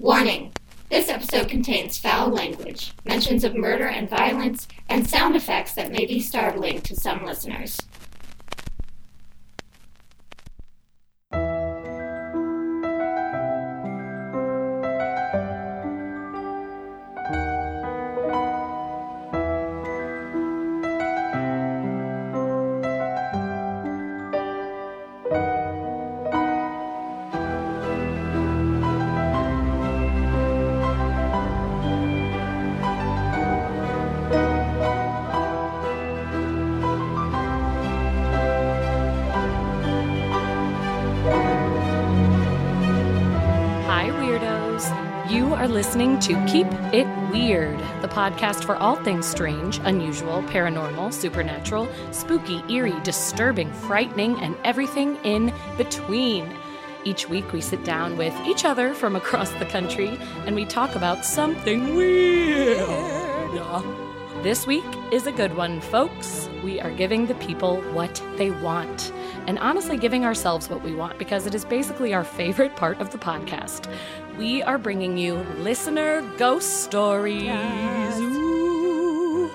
Warning! This episode contains foul language, mentions of murder and violence, and sound effects that may be startling to some listeners. To Keep It Weird, the podcast for all things strange, unusual, paranormal, supernatural, spooky, eerie, disturbing, frightening, and everything in between. Each week, we sit down with each other from across the country and we talk about something weird. This week is a good one, folks. We are giving the people what they want, and honestly giving ourselves what we want because it is basically our favorite part of the podcast. We are bringing you listener ghost stories. Ooh.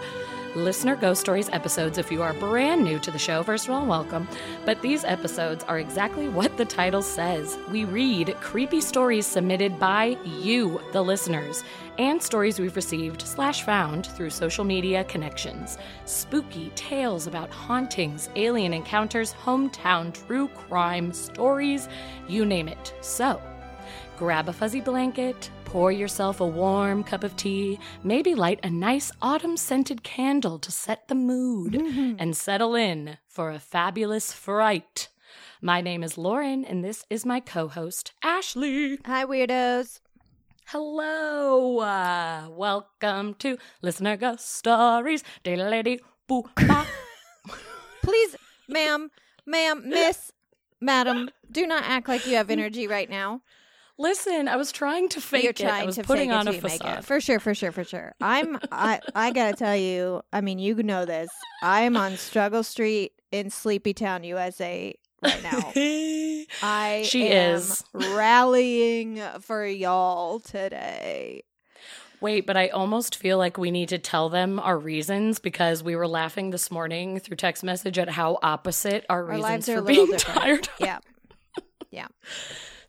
Listener Ghost Stories episodes, if you are brand new to the show, first of all, welcome. But these episodes are exactly what the title says. We read creepy stories submitted by you, the listeners, and stories we've received slash found through social media connections. Spooky tales about hauntings, alien encounters, hometown true crime stories, you name it. So, grab a fuzzy blanket, pour yourself a warm cup of tea, maybe light a nice autumn scented candle to set the mood, and settle in for a fabulous fright. My name is Lauren, and this is my co host, Ashley. Hi, weirdos. Hello. Uh, welcome to Listener Ghost Stories. Diddle-a-dee, boo, ba. Please, ma'am, ma'am, miss, madam, do not act like you have energy right now. Listen, I was trying to fake You're it. I was to putting fake on it a till make it. facade. For sure, for sure, for sure. I'm I I gotta tell you, I mean you know this. I'm on Struggle Street in Sleepy Town, USA right now. I She am is. rallying for y'all today. Wait, but I almost feel like we need to tell them our reasons because we were laughing this morning through text message at how opposite our, Our reasons lives are for a being different. tired. Yeah. Yeah.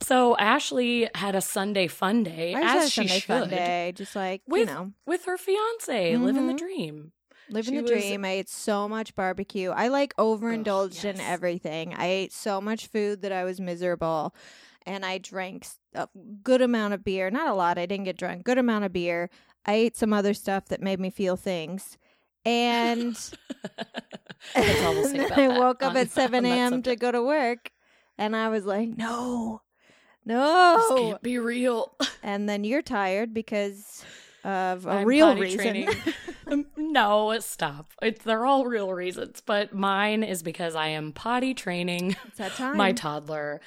So Ashley had a Sunday fun day, I just had as she Sunday should, fun day, just like with you know, with her fiance, living the Mhm. dream. living She the was- dream. I ate so much barbecue. I like overindulged in yes. everything. I ate so much food that I was miserable, and I drank a good amount of beer. Not a lot. I didn't get drunk. Good amount of beer. I ate some other stuff that made me feel things, and That's all we'll say then I woke up at seven a.m. to go to work, and I was like, no, This no. can't be real. And then you're tired because of a I'm real reason. Um, no, stop. It's, they're all real reasons, but mine is because I am potty training it's that time. my toddler.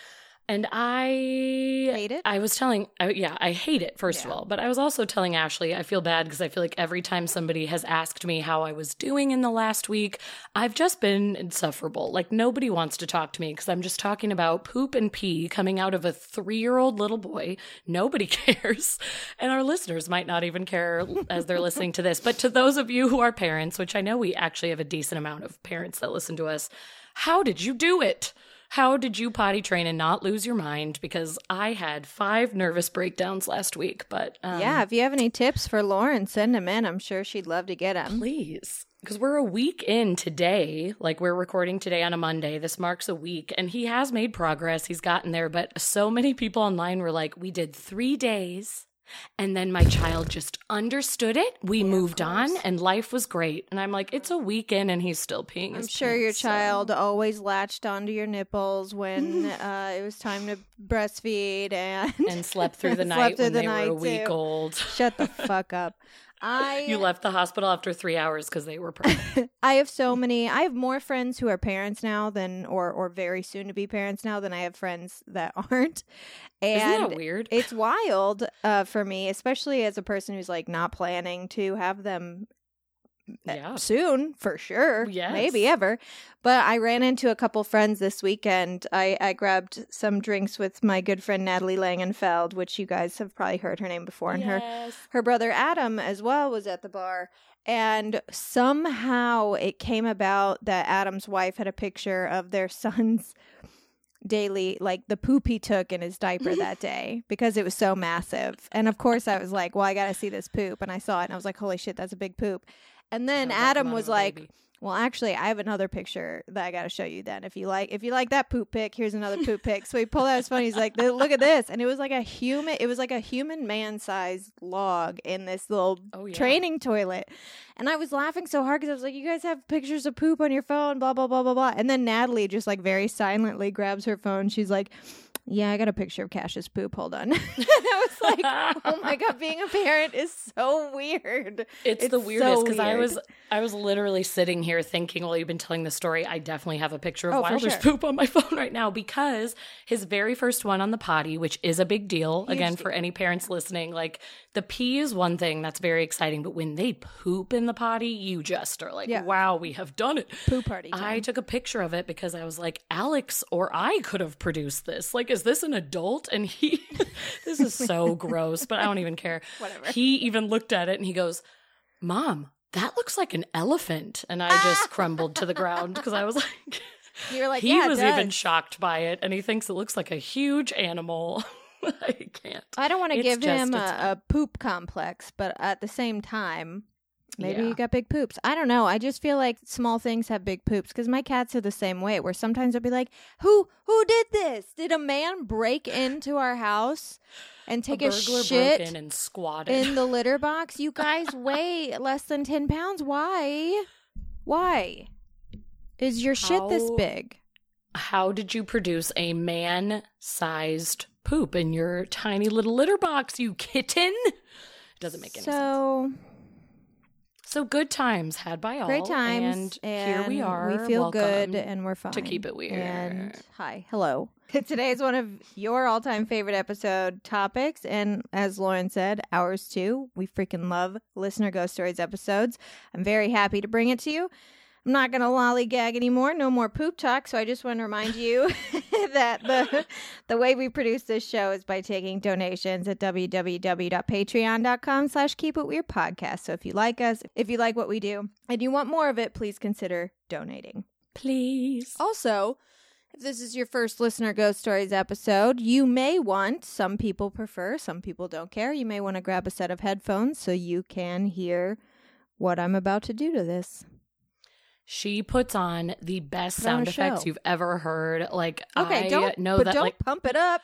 And I Hate it? I was telling, I, yeah, I hate it, first of all. But I was also telling Ashley, I feel bad because I feel like every time somebody has asked me how I was doing in the last week, I've just been insufferable. Like, nobody wants to talk to me because I'm just talking about poop and pee coming out of a three year old little boy. Nobody cares. And our listeners might not even care as they're listening to this. But to those of you who are parents, which I know we actually have a decent amount of parents that listen to us, how did you do it? How did you potty train and not lose your mind? Because I had five nervous breakdowns last week, but um, yeah, if you have any tips for Lauren, send them in. I'm sure she'd love to get them. please. Because we're a week in today, like we're recording today on a Monday. This marks a week, and he has made progress. He's gotten there, but so many people online were like, We did three days, and then my child just understood it. We moved on, and life was great. And I'm like, It's a weekend, and he's still peeing. I'm sure your pants, so- child always latched onto your nipples when uh, it was time to breastfeed and and slept through the night through when the they were a week too. old. Shut the fuck up. I You left the hospital after three hours because they were pregnant. I have so many. I have more friends who are parents now than, or or very soon to be parents now than I have friends that aren't. Isn't And that weird? it's wild uh, for me, especially as a person who's like not planning to have them Eh, yeah. soon for sure. Yes. Maybe ever. But I ran into a couple friends this weekend. I, I grabbed some drinks with my good friend Natalie Langenfeld, which you guys have probably heard her name before, and her her brother Adam as well was at the bar. And somehow it came about that Adam's wife had a picture of their son's daily, like the poop he took in his diaper that day because it was so massive. And of course, I was like, well, I got to see this poop. And I saw it and I was like, holy shit, that's a big poop. And then come Adam was like, baby? well, actually, I have another picture that I got to show you. Then, if you like, if you like that poop pic, here's another poop pic. So he pulled out his phone. He's like, "Look at this," and it was like a human. It was like a human man-sized log in this little Oh, yeah. training toilet. And I was laughing so hard because I was like, "You guys have pictures of poop on your phone?" Blah blah blah blah blah. And then Natalie just like very silently grabs her phone. She's like. Yeah, I got a picture of Cash's poop. Hold on. I was like, "Oh my god, being a parent is so weird." It's, It's the weirdest because I weird. was I was literally sitting here thinking while you've been telling the story, I definitely have a picture of Oh, Wilder's sure. poop on my phone right now because his very first one on the potty, which is a big deal again for any parents listening, like the pee is one thing that's very exciting, but when they poop in the potty, you just are like, Yeah. wow, we have done it. Poop party. Time. I took a picture of it because I was like, Alex or I could have produced this. Like, is this an adult? And he, this is so gross, but I don't even care. Whatever. He even looked at it and he goes, Mom, that looks like an elephant. And I just crumbled to the ground because I was like, You're like, he yeah, was even shocked by it and he thinks it looks like a huge animal. I can't. I don't want to give him just- it's a, a poop complex, but at the same time, maybe Yeah. you got big poops. I don't know. I just feel like small things have big poops because my cats are the same way. Where sometimes I'll be like, "Who who did this? Did a man break into our house and take a, burglar shit in and squatted. in the litter box? You guys weigh less than ten pounds. Why? Why is your shit this big? How did you produce a man sized poop in your tiny little litter box, you kitten? It doesn't make any sense. so So good times had by all. great times, And, here we are. We feel good, and we're fine to keep it weird. And hi, hello. Today is one of your all-time favorite episode topics, and as Lauren said, ours too. We freaking love listener ghost stories episodes. I'm very happy to bring it to you. I'm not going to lollygag anymore. No more poop talk. So I just want to remind you that the the way we produce this show is by taking donations at www.patreon.com slash keep it weird podcast. So if you like us, if you like what we do, and you want more of it, please consider donating. Please. Also, if this is your first listener ghost stories episode, you may want, some people prefer, some people don't care, you may want to grab a set of headphones so you can hear what I'm about to do to this. She puts on the best sound effects show. you've ever heard. Like Okay, I don't know that don't like pump it up.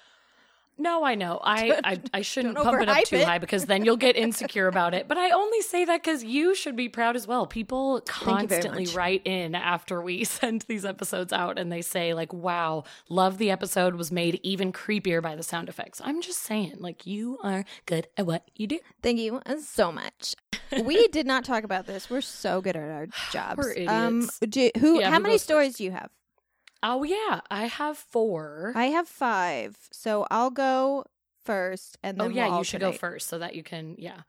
No, I know. I I, I shouldn't pump it up too it. high because then you'll get insecure about it. But I only say that because you should be proud as well. People constantly write in after we send these episodes out and they say like, "Wow, love the episode was made even creepier by the sound effects." I'm just saying, like, you are good at what you do. Thank you so much. We did not talk about this. We're so good at our jobs. We're Um, do, who? Yeah, how many stories do you have? Oh yeah, I have four. I have five, so I'll go first, and oh then yeah, we'll you should go first so that you can. Yeah,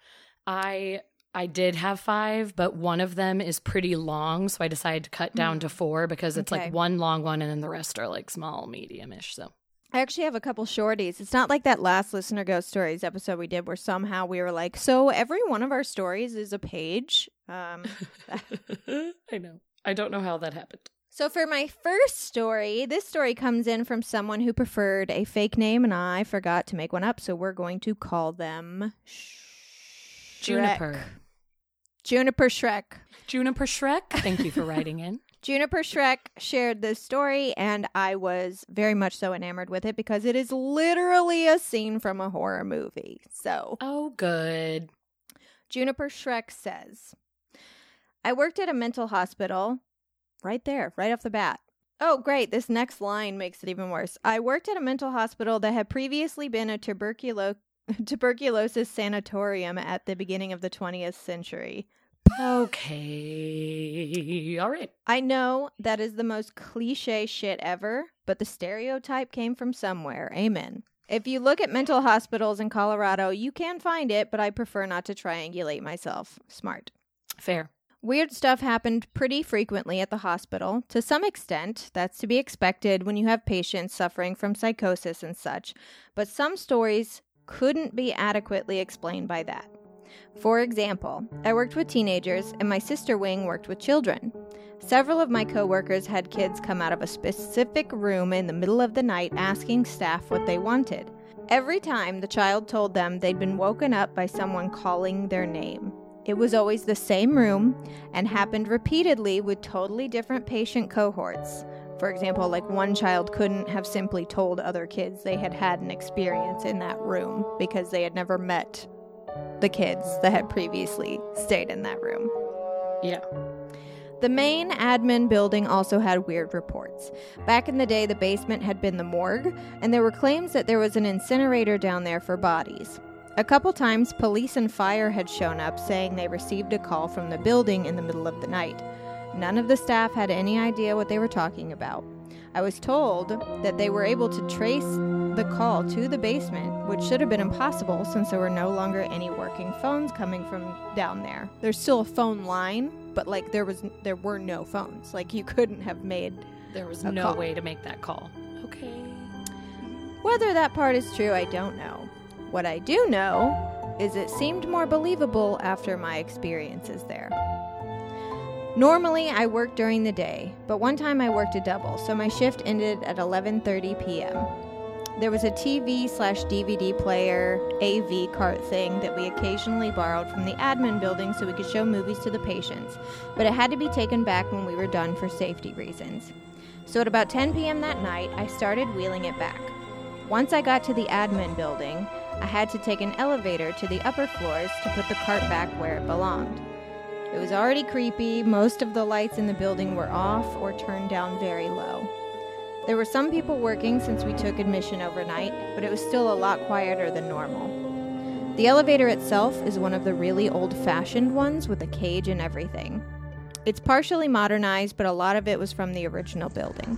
I I did have five, but one of them is pretty long, so I decided to cut down to four because it's. Okay. like one long one, and then the rest are like small, medium-ish. So I actually have a couple shorties. It's not like that last listener ghost stories episode we did, where somehow we were like, so every one of our stories is a page. Um, I know. I don't know how that happened. so for my first story, this story comes in from someone who preferred a fake name, and I forgot to make one up. So we're going to call them Shrek. Juniper. Juniper Shrek. Juniper Shrek. Thank you for writing in. Juniper Shrek shared this story, and I was very much so enamored with it because it is literally a scene from a horror movie. So, Oh, good. Juniper Shrek says, I worked at a mental hospital right there, right off the bat. Oh, great. This next line makes it even worse. I worked at a mental hospital that had previously been a tuberculo- tuberculosis sanatorium at the beginning of the 20th century. Okay. All right. I know that is the most cliche shit ever, but the stereotype came from somewhere. Amen. If you look at mental hospitals in Colorado, you can find it, but I prefer not to triangulate myself. Smart. Fair. Weird stuff happened pretty frequently at the hospital. To some extent, that's to be expected when you have patients suffering from psychosis and such, but some stories couldn't be adequately explained by that. For example, I worked with teenagers and my sister wing worked with children. Several of my coworkers had kids come out of a specific room in the middle of the night asking staff what they wanted. Every time the child told them they'd been woken up by someone calling their name. It was always the same room and happened repeatedly with totally different patient cohorts. For example, like one child couldn't have simply told other kids they had had an experience in that room because they had never met the kids that had previously stayed in that room. Yeah. The main admin building also had weird reports. Back in the day, the basement had been the morgue, and there were claims that there was an incinerator down there for bodies. A couple times, police and fire had shown up saying they received a call from the building in the middle of the night. None of the staff had any idea what they were talking about. I was told that they were able to trace the call to the basement, which should have been impossible since there were no longer any working phones coming from down there. There's still a phone line, but like there was there were no phones. Like you couldn't have made There was A no call. way to make that call. Okay. Whether that part is true, I don't know. What I do know is it seemed more believable after my experiences there. Normally, I work during the day, but one time I worked a double, so my shift ended at 11:30 p.m. There was a TV slash DVD player AV cart thing that we occasionally borrowed from the admin building so we could show movies to the patients, but it had to be taken back when we were done for safety reasons. So at about 10 p.m. that night, I started wheeling it back. Once I got to the admin building, I had to take an elevator to the upper floors to put the cart back where it belonged. It was already creepy. Most of the lights in the building were off or turned down very low. There were some people working since we took admission overnight, but it was still a lot quieter than normal. The elevator itself is one of the really old fashioned ones with a cage and everything. It's partially modernized, but a lot of it was from the original building.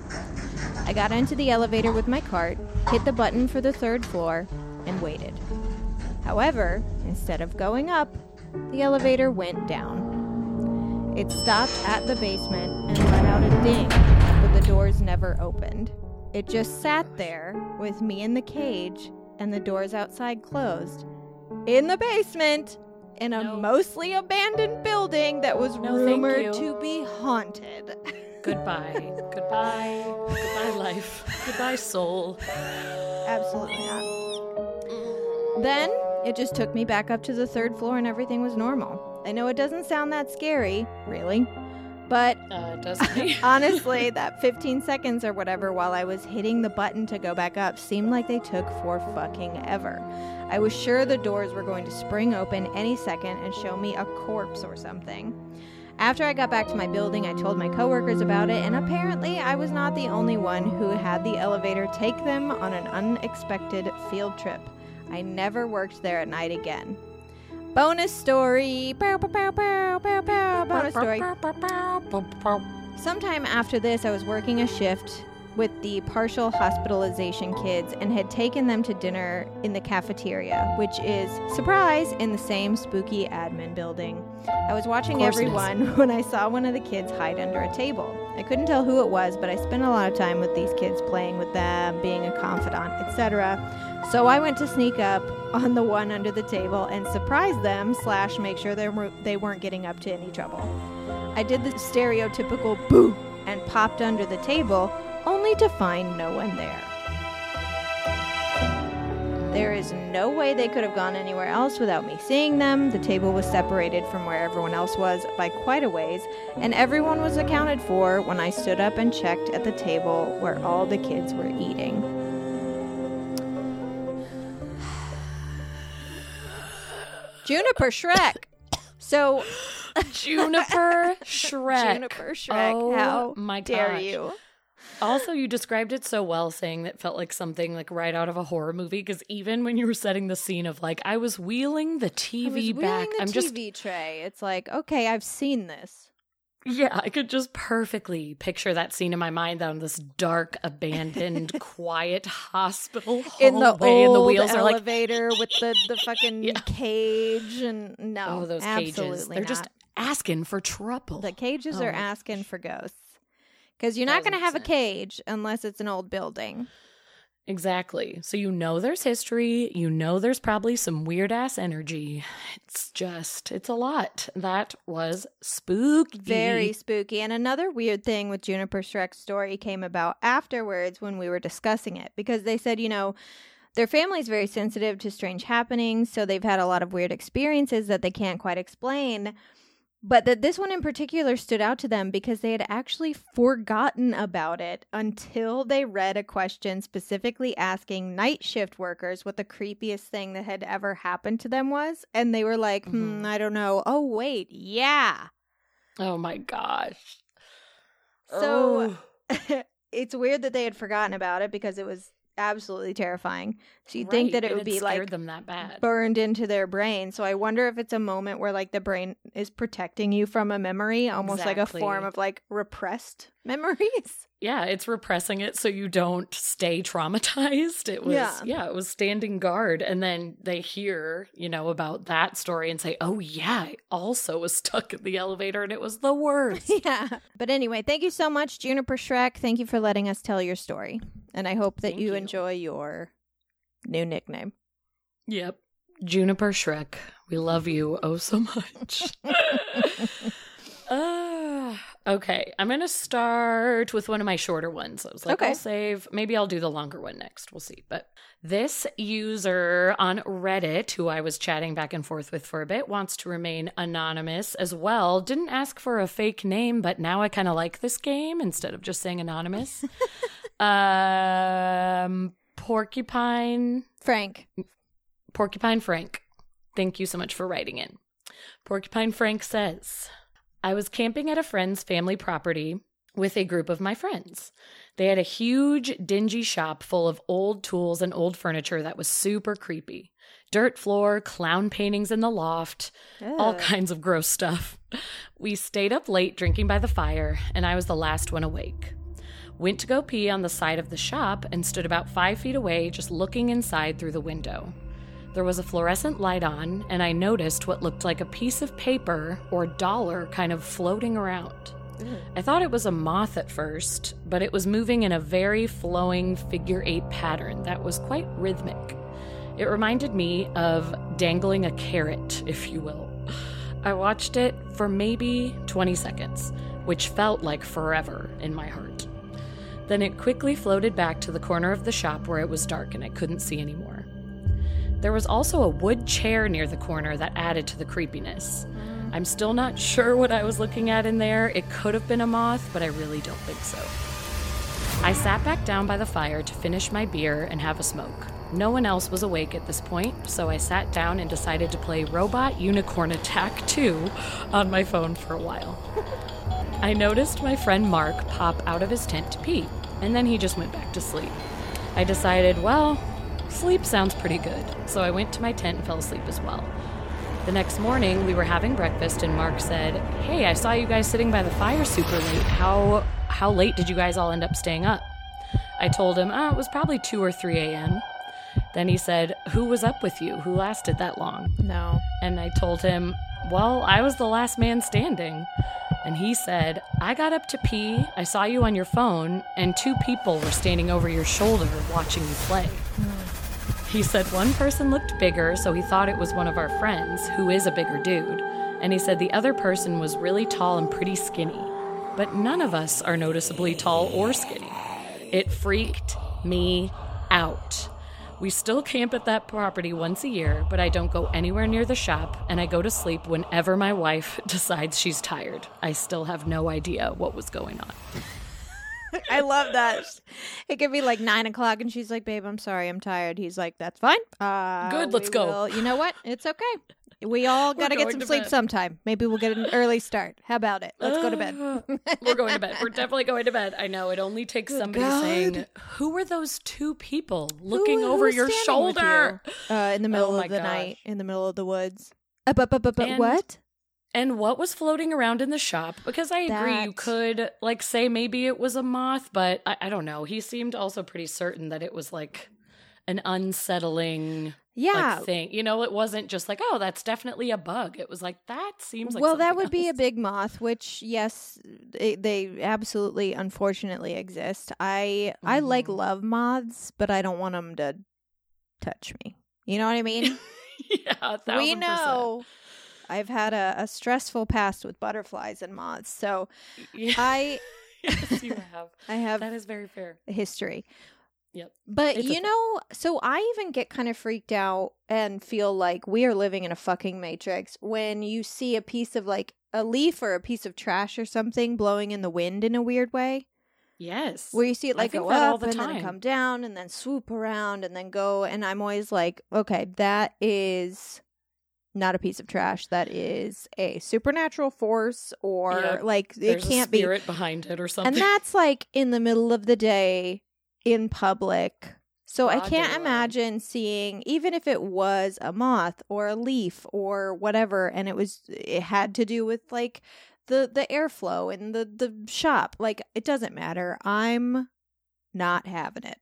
I got into the elevator with my cart, hit the button for the third floor, and waited. However, instead of going up, the elevator went down. It stopped at the basement and let out a ding, but the doors never opened. It just sat there with me in the cage and the doors outside closed. In the basement, in a No. mostly abandoned building that was No, rumored to be haunted. Goodbye. Goodbye. Goodbye, life. Goodbye, soul. Absolutely not. Then it just took me back up to the third floor and everything was normal. I know it doesn't sound that scary, really, but Uh, it does me. honestly, that 15 seconds or whatever while I was hitting the button to go back up seemed like they took for fucking ever. I was sure the doors were going to spring open any second and show me a corpse or something. After I got back to my building, I told my coworkers about it, and apparently I was not the only one who had the elevator take them on an unexpected field trip. I never worked there at night again. Bonus story. Bow, bow, bow. Bonus story. Sometime after this, I was working a shift with the partial hospitalization kids and had taken them to dinner in the cafeteria, which is, surprise, in the same spooky admin building. I was watching Of course it is. everyone when I saw one of the kids hide under a table. I couldn't tell who it was, but I spent a lot of time with these kids playing with them, being a confidant, etc. So I went to sneak up on the one under the table and surprise them slash make sure they, were, they weren't getting up to any trouble. I did the stereotypical boo and popped under the table, only to find no one there. There is no way they could have gone anywhere else without me seeing them. The table was separated from where everyone else was by quite a ways, and everyone was accounted for when I stood up and checked at the table where all the kids were eating. Juniper Shrek. So Juniper Shrek. Juniper Shrek. Oh How my dare gosh. you? Also, you described it so well, saying that felt like something like right out of a horror movie. Because even when you were setting the scene of like, I was wheeling the TV wheeling back, the I'm just TV tray. It's like, okay, I've seen this. yeah, I could just perfectly picture that scene in my mind down this dark, abandoned, quiet hospital in the hallway, and the wheels are like elevator with the the fucking Yeah. cage and no, oh those absolutely cages. They're not. just asking for trouble. The cages Oh are asking for ghosts. Because you're not going to have a cage unless it's an old building. Exactly. So you know there's history. You know there's probably some weird ass energy. It's just, it's a lot. That was spooky. Very spooky. And another weird thing with Juniper Shrek's story came about afterwards when we were discussing it because they said, you know, their family's very sensitive to strange happenings, so they've had a lot of weird experiences that they can't quite explain. But that this one in particular stood out to them because they had actually forgotten about it until they read a question specifically asking night shift workers what the creepiest thing that had ever happened to them was. And they were like, hmm, Mhm. I don't know. Oh, wait, yeah. Oh my gosh. So Oh. it's weird that they had forgotten about it because it was absolutely terrifying. So you'd think that it would be like them that bad. burned into their brain. So I wonder if it's a moment where like the brain is protecting you from a memory, almost like a form of like repressed memories. yeah, it's repressing it so you don't stay traumatized. It was Yeah. yeah. it was standing guard and then they hear, you know, about that story and say, "Oh yeah, I also was stuck in the elevator and it was the worst." yeah. But anyway, thank you so much, Juniper Shrek. Thank you for letting us tell your story. And I hope that you you. enjoy your new nickname. yep. Juniper Shrek, we love you oh so much. Ah, okay, I'm going to start with one of my shorter ones. I was like, Okay. I'll save. Maybe I'll do the longer one next. We'll see. But this user on Reddit, who I was chatting back and forth with for a bit, wants to remain anonymous as well. Didn't ask for a fake name, but now I kind of like this game instead of just saying anonymous. um, Porcupine Frank. Porcupine Frank, thank you so much for writing in. Porcupine Frank says, I was camping at a friend's family property with a group of my friends. They had a huge, dingy shop full of old tools and old furniture that was super creepy. Dirt floor, clown paintings in the loft, all kinds of gross stuff. We stayed up late drinking by the fire, and I was the last one awake. Went to go pee on the side of the shop and stood about five feet away, just looking inside through the window. There was a fluorescent light on, and I noticed what looked like a piece of paper or dollar kind of floating around. I thought it was a moth at first, but it was moving in a very flowing figure eight pattern that was quite rhythmic. It reminded me of dangling a carrot, if you will. I watched it for maybe 20 seconds, which felt like forever in my heart. Then it quickly floated back to the corner of the shop where it was dark and I couldn't see anymore. There was also a wood chair near the corner that added to the creepiness. Mm. I'm still not sure what I was looking at in there. It could have been a moth, but I really don't think so. I sat back down by the fire to finish my beer and have a smoke. No one else was awake at this point, so I sat down and decided to play Robot Unicorn Attack 2 on my phone for a while. I noticed my friend Mark pop out of his tent to pee, and then he just went back to sleep. I decided, well, sleep sounds pretty good, so I went to my tent and fell asleep as well. The next morning, we were having breakfast, and Mark said, "Hey, I saw you guys sitting by the fire super late. How how late did you guys all end up staying up?" I told him, "Oh, it was probably two or three a.m." Then he said, "Who was up with you? Who lasted that long?" No. And I told him, Well, I was the last man standing. And he said, I got up to pee, I saw you on your phone, and two people were standing over your shoulder watching you play. He said one person looked bigger, so he thought it was one of our friends, who is a bigger dude. And he said the other person was really tall and pretty skinny. But none of us are noticeably tall or skinny. It freaked me out. We still camp at that property once a year, but I don't go anywhere near the shop, and I go to sleep whenever my wife decides she's tired. I still have no idea what was going on. I love that. It could be like nine o'clock, and she's like, "Babe, I'm sorry, I'm tired." He's like, "That's fine. Uh, Good, let's go." will- You know what? It's okay. We all got to get some to sleep bed. sometime. Maybe we'll get an early start. How about it? Let's go to bed. We're going to bed. We're definitely going to bed. I know. It only takes somebody God. saying, Who were those two people looking Who- over your shoulder? you? Uh, in the middle Oh of the gosh. night, in the middle of the woods. Uh, what? And what was floating around in the shop? Because I agree, you could like say maybe it was a moth, but I, I don't know. He seemed also pretty certain that it was like an unsettling Yeah. like thing. You know, it wasn't just like, oh, that's definitely a bug. It was like that seems like well, that would be a big moth, which yes, they, they absolutely, unfortunately, exist. I I like Mhm. love moths, but I don't want them to touch me. You know what I mean? yeah, we know. I've had a, a stressful past with butterflies and moths, so Yeah. I yes, you have. I have That is very fair. history. Yep. But It's you know, so I even get kind of freaked out and feel like we are living in a fucking matrix when you see a piece of like a leaf or a piece of trash or something blowing in the wind in a weird way. Yes. Where you see it like go up the and then time. come down and then swoop around and then go and I'm always like, okay, that is not a piece of trash. That is a supernatural force or like it There's can't a be spirit behind it or something. and that's like in the middle of the day in public. So I can't imagine seeing even if it was a moth or a leaf or whatever and it was it had to do with like the the airflow in the the shop. Like it doesn't matter. I'm not having it.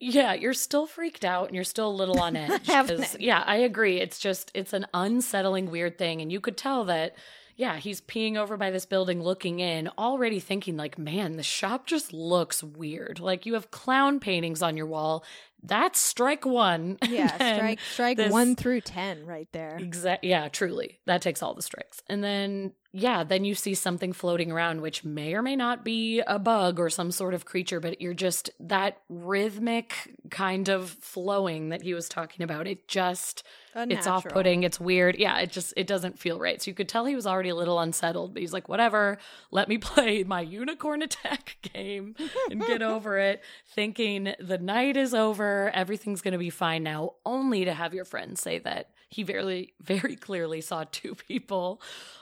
Yeah, you're still freaked out and you're still a little on edge. Having 'cause- it. yeah, I agree. It's just it's an unsettling weird thing and you could tell that yeah, he's peeing over by this building looking in, already thinking like, "Man, the shop just looks weird." Like you have clown paintings on your wall. That's strike 1. Yeah, strike strike this- 1 through 10 right there. Exactly. Yeah, truly. That takes all the strikes. And then, yeah, then you see something floating around, which may or may not be a bug or some sort of creature, but you're just that rhythmic kind of flowing that he was talking about. It just, it's off putting. It's weird. Yeah, it just, it doesn't feel right. So you could tell he was already a little unsettled, but he's like, whatever, let me play my unicorn attack game and get over it, thinking the night is over, everything's going to be fine now, only to have your friend say that he very, very clearly saw two people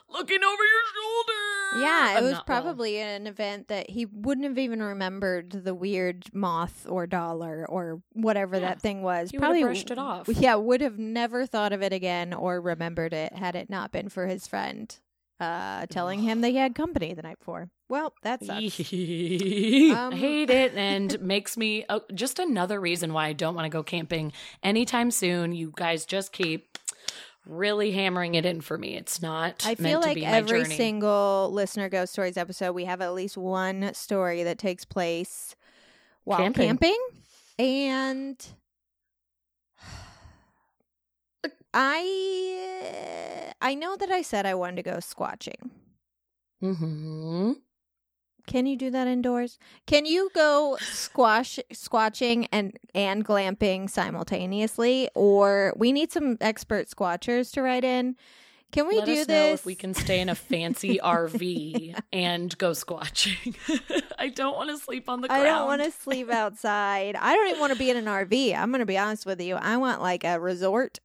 looking over your shoulder. Yeah, it I'm was not well. probably an event that he wouldn't have even remembered the weird moth or dollar or whatever Yeah. that thing was. He probably brushed it off. Yeah, would have never thought of it again or remembered it had it not been for his friend uh, telling him that he had company the night before. Well, that sucks. I Um, hate it and makes me oh, just another reason why I don't want to go camping anytime soon. You guys just keep really hammering it in for me. It's not. I meant feel to like every journey. single listener ghost stories episode, we have at least one story that takes place while Camping. camping, and I I know that I said I wanted to go squatching. Mhm. Can you do that indoors? Can you go squash squatching and and glamping simultaneously? Or we need some expert squatchers to write in. Can we Let do this? know if we can stay in a fancy RV and go squatching. I don't want to sleep on the ground. I don't want to sleep outside. I don't even want to be in an RV. I'm going to be honest with you. I want like a resort.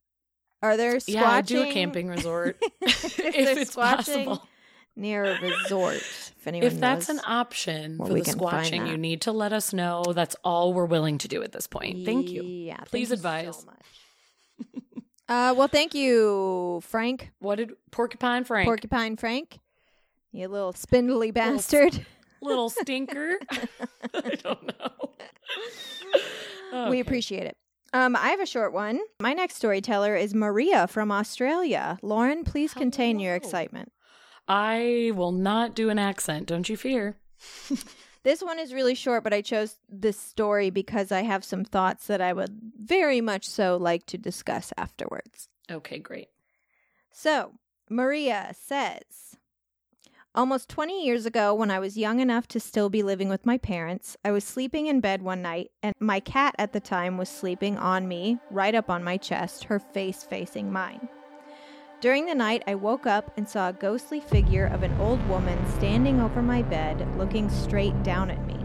Are there squatching? Yeah, I do a camping resort if, if it's possible. near a resort. If anyone If that's an option for the squatching, you need to let us know. That's all we're willing to do at this point. Thank you. Yeah, thank Please you advise. So much. uh, well, thank you, Frank, What did Porcupine Frank? Porcupine Frank. You little spindly bastard. little stinker. I don't know. We appreciate it. Um, I have a short one. My next storyteller is Maria from Australia. Lauren, please contain your excitement. I will not do an accent. Don't you fear. This one is really short, but I chose this story because I have some thoughts that I would very much so like to discuss afterwards. Okay, great. So, Maria says Almost 20 years ago, when I was young enough to still be living with my parents, I was sleeping in bed one night, and my cat at the time was sleeping on me, right up on my chest, her face facing mine. During the night, I woke up and saw a ghostly figure of an old woman standing over my bed, looking straight down at me.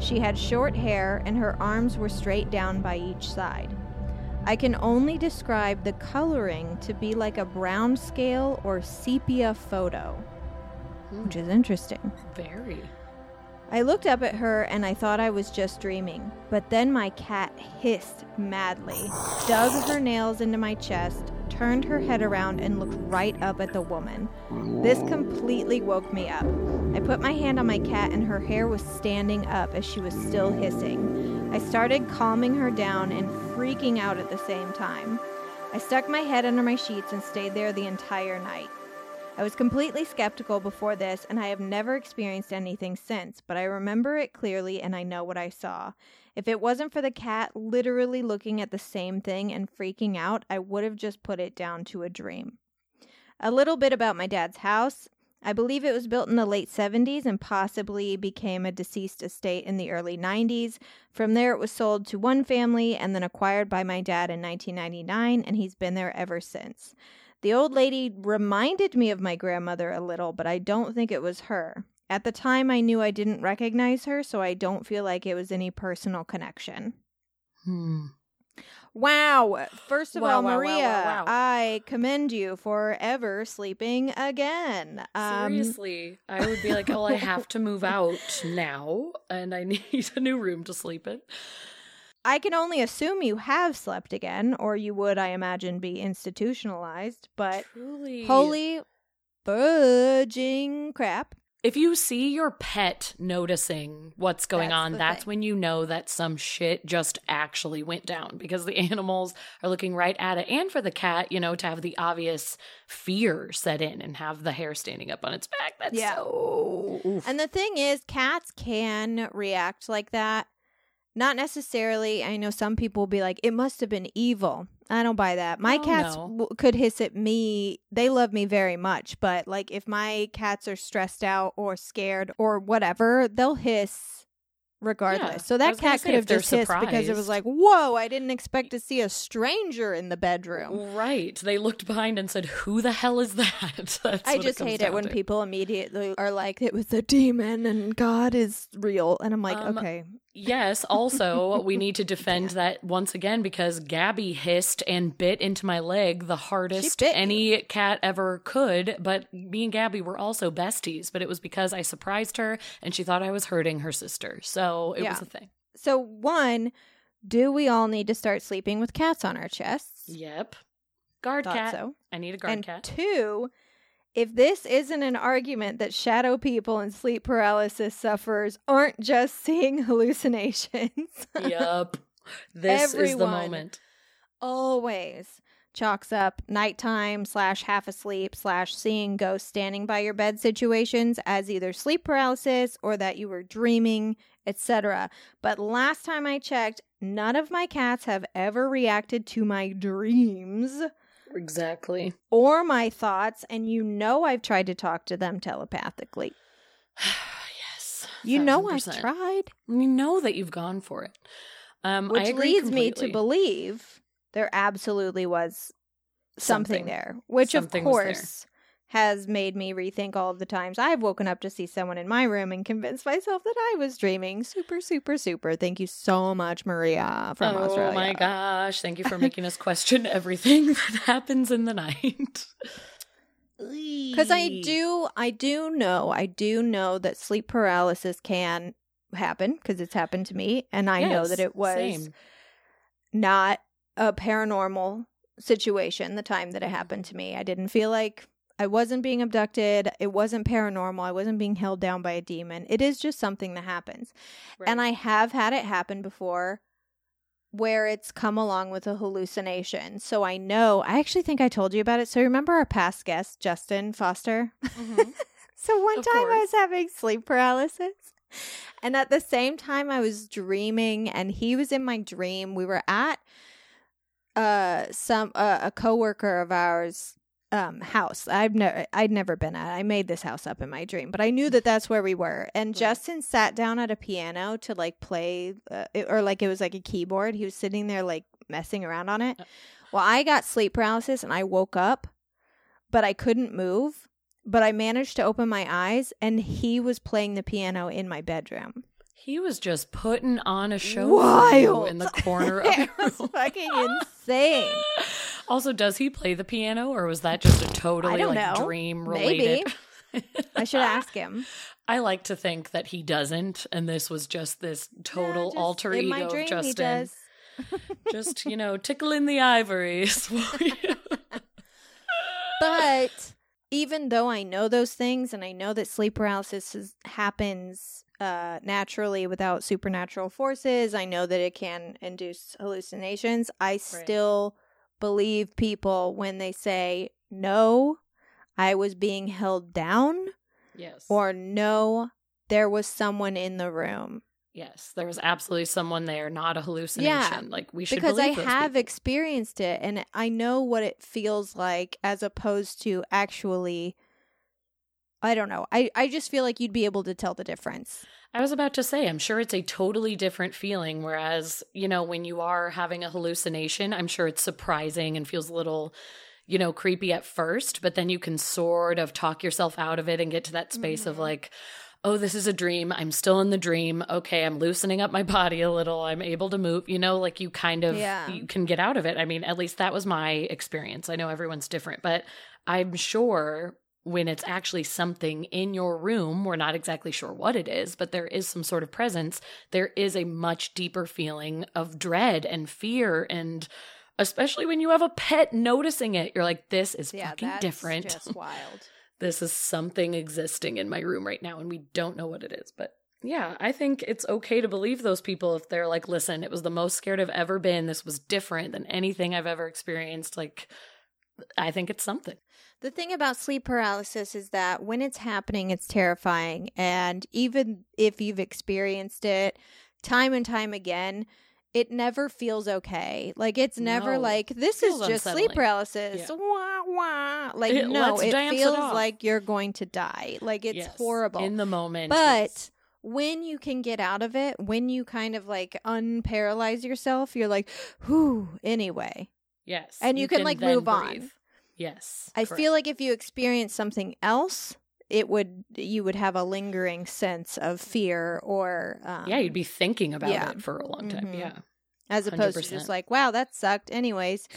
She had short hair, and her arms were straight down by each side. I can only describe the coloring to be like a brown scale or sepia photo, which is interesting. Very. I looked up at her and I thought I was just dreaming, but then my cat hissed madly, dug her nails into my chest, turned her head around, and looked right up at the woman. This completely woke me up. I put my hand on my cat and her hair was standing up as she was still hissing. I started calming her down and freaking out at the same time. I stuck my head under my sheets and stayed there the entire night. I was completely skeptical before this, and I have never experienced anything since, but I remember it clearly and I know what I saw. If it wasn't for the cat literally looking at the same thing and freaking out, I would have just put it down to a dream. A little bit about my dad's house. I believe it was built in the late 70s and possibly became a deceased estate in the early 90s. From there, it was sold to one family and then acquired by my dad in 1999, and he's been there ever since. The old lady reminded me of my grandmother a little, but I don't think it was her. At the time, I knew I didn't recognize her, so I don't feel like it was any personal connection. Hmm. Wow. First of Wow, all, wow, Maria, wow. I commend you for ever sleeping again. Um, Seriously, I would be like, "Oh, I have to move out now, and I need a new room to sleep in." I can only assume you have slept again, or you would, I imagine, be institutionalized, but Truly, holy fudging crap. If you see your pet noticing what's going That's on, that's thing. when you know that some shit just actually went down because the animals are looking right at it. And for the cat, you know, to have the obvious fear set in and have the hair standing up on its back. That's Yeah. so. oof. And the thing is, cats can react like that. Not necessarily. I know some people will be like, it must have been evil. I don't buy that. My Oh, cats no. w- could hiss at me. They love me very much. But, like, if my cats are stressed out or scared or whatever, they'll hiss regardless. Yeah, so that cat could have just hissed because it was like, whoa, I didn't expect to see a stranger in the bedroom. Right. They looked behind and said, Who the hell is that? I just comes hate it when to. people immediately are like, it was a demon and God is real. And I'm like, Um, okay. Yes, also, we need to defend that once again because Gabby hissed and bit into my leg the hardest bit you. any cat ever could. But me and Gabby were also besties, but it was because I surprised her and she thought I was hurting her sister. So it Yeah. was a thing. So, one, do we all need to start sleeping with cats on our chests? Yep. Guard Thought cat. so. I need a guard and cat. two, if this isn't an argument that shadow people and sleep paralysis sufferers aren't just seeing hallucinations, yep. This is the moment. always chalks up nighttime slash half asleep slash seeing ghosts standing by your bed situations as either sleep paralysis or that you were dreaming, etc. But last time I checked, none of my cats have ever reacted to my dreams Exactly. or my thoughts, and you know I've tried to talk to them telepathically. yes. You know I've 1000%. tried. You know that you've gone for it. Um, Which leads me to believe there absolutely was something, Something. there, which Something of course has made me rethink all of the times I've woken up to see someone in my room and convinced myself that I was dreaming. Super, super, super. Thank you so much, Maria from oh Australia. Oh my gosh! Thank you for making us question everything that happens in the night. Because I do, I do know, I do know that sleep paralysis can happen because it's happened to me, and I know that it was same. not a paranormal situation the time that it happened to me. I didn't feel like I wasn't being abducted. It wasn't paranormal. I wasn't being held down by a demon. It is just something that happens. And I have had it happen before where it's come along with a hallucination. So I know, I actually think I told you about it. So remember our past guest, Justin Foster? Mhm. So one Of time I was having sleep paralysis. And at the same time I was dreaming and he was in my dream. We were at uh some uh, a coworker of ours um house. I've never I'd never been at. I made this house up in my dream, but I knew that that's where we were. And Right. Justin sat down at a piano to like play uh, it, or like it was like a keyboard. He was sitting there like messing around on it. Uh. Well, I got sleep paralysis and I woke up, but I couldn't move. But I managed to open my eyes and he was playing the piano in my bedroom. He was just putting on a show Wild. in the corner of your it was room. fucking insane. Also, does he play the piano, or was that just a totally like know. dream Maybe. related? I should ask him. I like to think that he doesn't, and this was just this total Yeah, just alter ego dream, of He Justin. does. just you know, tickling the ivories for you. But even though I know those things and I know that sleep paralysis is, happens uh, naturally without supernatural forces, I know that it can induce hallucinations. I still believe people when they say, no, I was being held down, Yes. or no, there was someone in the room. yes, there was absolutely someone there, not a hallucination. Yeah, Like we should believe. because I have people. experienced it and I know what it feels like as opposed to actually I don't know. I, I just feel like you'd be able to tell the difference. I was about to say, I'm sure it's a totally different feeling. Whereas, you know, when you are having a hallucination, I'm sure it's surprising and feels a little, you know, creepy at first, but then you can sort of talk yourself out of it and get to that space of Mhm. like, oh, this is a dream. I'm still in the dream. Okay, I'm loosening up my body a little. I'm able to move. You know, like you kind of Yeah. you can get out of it. I mean, at least that was my experience. I know everyone's different, but I'm sure when it's actually something in your room, we're not exactly sure what it is, but there is some sort of presence, there is a much deeper feeling of dread and fear. And especially when you have a pet noticing it, you're like, this is Yeah, fucking different. just wild. this is something existing in my room right now, and we don't know what it is. But yeah, I think it's okay to believe those people if they're like, listen, it was the most scared I've ever been. This was different than anything I've ever experienced. Like, I think it's something. The thing about sleep paralysis is that when it's happening, it's terrifying. And even if you've experienced it time and time again, it never feels okay. Like it's never No. like this is Feels just sleep paralysis. Yeah. Wah wah. Like It- no, it dance it feels like you're going to die. Like it's Yes. horrible. in the moment. but when you can get out of it, when you kind of like unparalyze yourself, you're like, whew, anyway. yes, and you can, like, then move on. Yes, I correct. feel like if you experience something else, it would you would have a lingering sense of fear or um, yeah, you'd be thinking about yeah. it for a long time. Mhm. Yeah. as opposed to 100%. just like wow that sucked anyways.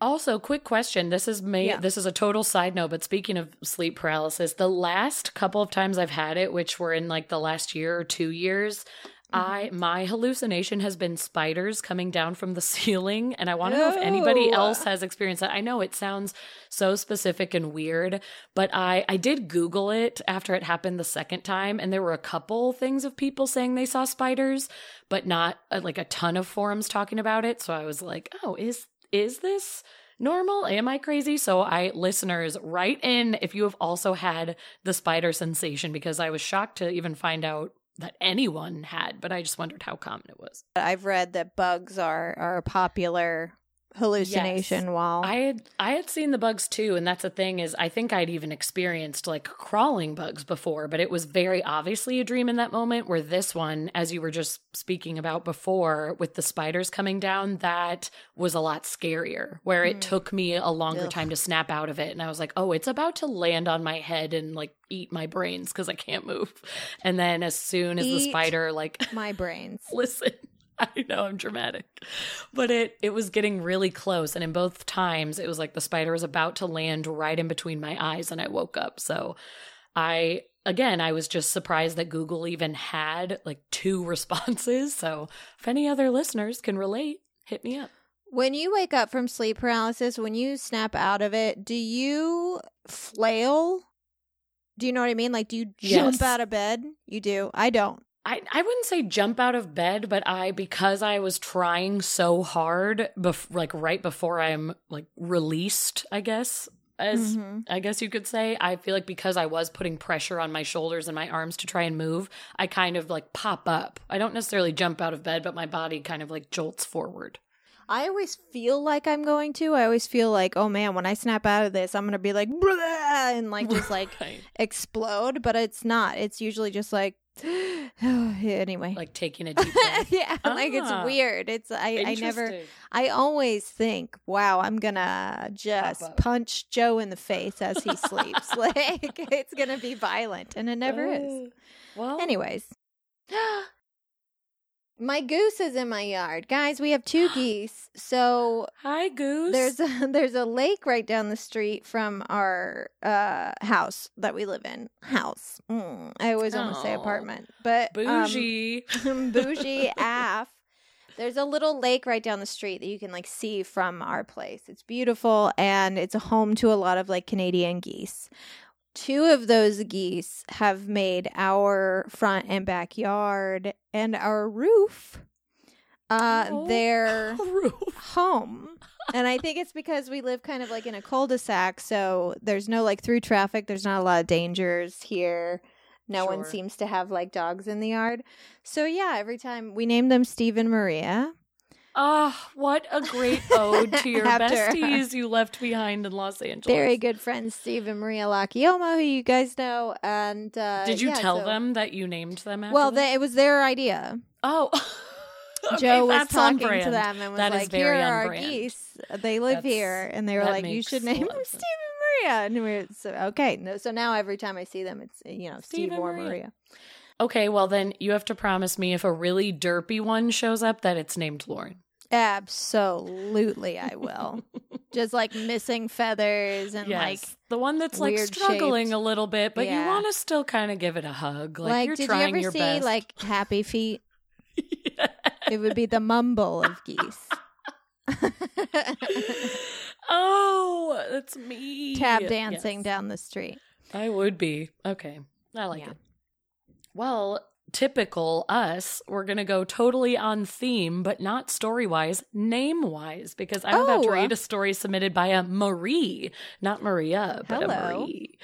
Also, quick question. This is may Yeah. this is a total side note, but speaking of sleep paralysis, the last couple of times I've had it, which were in like the last year or two years, I Mm-hmm. my hallucination has been spiders coming down from the ceiling, and I want to know if anybody else has experienced that. I know it sounds so specific and weird, but I I did Google it after it happened the second time, and there were a couple things of people saying they saw spiders, but not uh, like a ton of forums talking about it. So I was like, oh, is is this normal? Am I crazy? So I listeners write in if you have also had the spider sensation because I was shocked to even find out that anyone had, but I just wondered how common it was. I've read that bugs are are a popular hallucination while I had I had seen the bugs too, and that's the thing is I think I'd even experienced like crawling bugs before, but it was very obviously a dream in that moment. Where this one, as you were just speaking about before, with the spiders coming down, that was a lot scarier. Where it Mm. took me a longer Ugh. time to snap out of it, and I was like, oh, it's about to land on my head and like eat my brains because I can't move. And then as soon as the spider like my brains. listen i know i'm dramatic but it it was getting really close and in both times it was like the spider was about to land right in between my eyes and i woke up so i again i was just surprised that google even had like two responses so if any other listeners can relate hit me up When you wake up from sleep paralysis, when you snap out of it, do you flail? Do you know what I mean? Like, do you jump Yes. out of bed? You do. I don't. I, I wouldn't say jump out of bed, but I because I was trying so hard, bef- like right before I'm like released, I guess as Mhm. I guess you could say. I feel like because I was putting pressure on my shoulders and my arms to try and move, I kind of like pop up. I don't necessarily jump out of bed, but my body kind of like jolts forward. I always feel like I'm going to. I always feel like, oh man, when I snap out of this, I'm gonna be like, and like just like Right. explode. But it's not. It's usually just like, anyway. like taking a deep breath. yeah, like it's Ah. weird. It's I, I never. I always think, wow, I'm gonna just punch Joe in the face as he sleeps. like it's gonna be violent, and it never is. Well, Anyways, my goose is in my yard, guys. We have two geese, so hi Goose. there's a, there's a lake right down the street from our uh, house that we live in. House. Mm, I always want to say apartment, but bougie, um, bougie. bougie af. There's a little lake right down the street that you can like see from our place. It's beautiful and it's a home to a lot of like Canadian geese. Two of those geese have made our front and backyard and our roof uh, Oh. their Roof. home. And I think it's because we live kind of like in a cul-de-sac, so there's no like through traffic. There's not a lot of dangers here. No one seems to have like dogs in the yard. So yeah, every time we named them Steve and Maria. Ah, what a great ode to your besties you left behind in Los Angeles. Very good friends, Steve and Maria Lakioma, who you guys know. And uh, Did you yeah, tell so- them that you named them after Well, them? they, it was their idea. Oh. Okay, Joe was talking to them and was That like, "Here are our geese. They live That's- here." And they were like, "You should name them Steve and Maria." And we were so okay. No, so now every time I see them, it's you know Steve Steve, and or Maria. Maria. Okay, well then you have to promise me if a really derpy one shows up that it's named Lauren. Absolutely, I will. Just like missing feathers and yes. like the one that's like struggling shaped. a little bit, but you want to still kind of give it a hug. Like, like, you're did you ever your see best. like Happy Feet? It would be the mumble of geese. oh, that's me. Tap dancing Yes. down the street. I would be. Okay. I like Yeah. it. Well, typical us, we're going to go totally on theme, but not story wise, name wise, because I'm about to Oh. read a story submitted by a Marie, not Maria, but a Hello. Marie.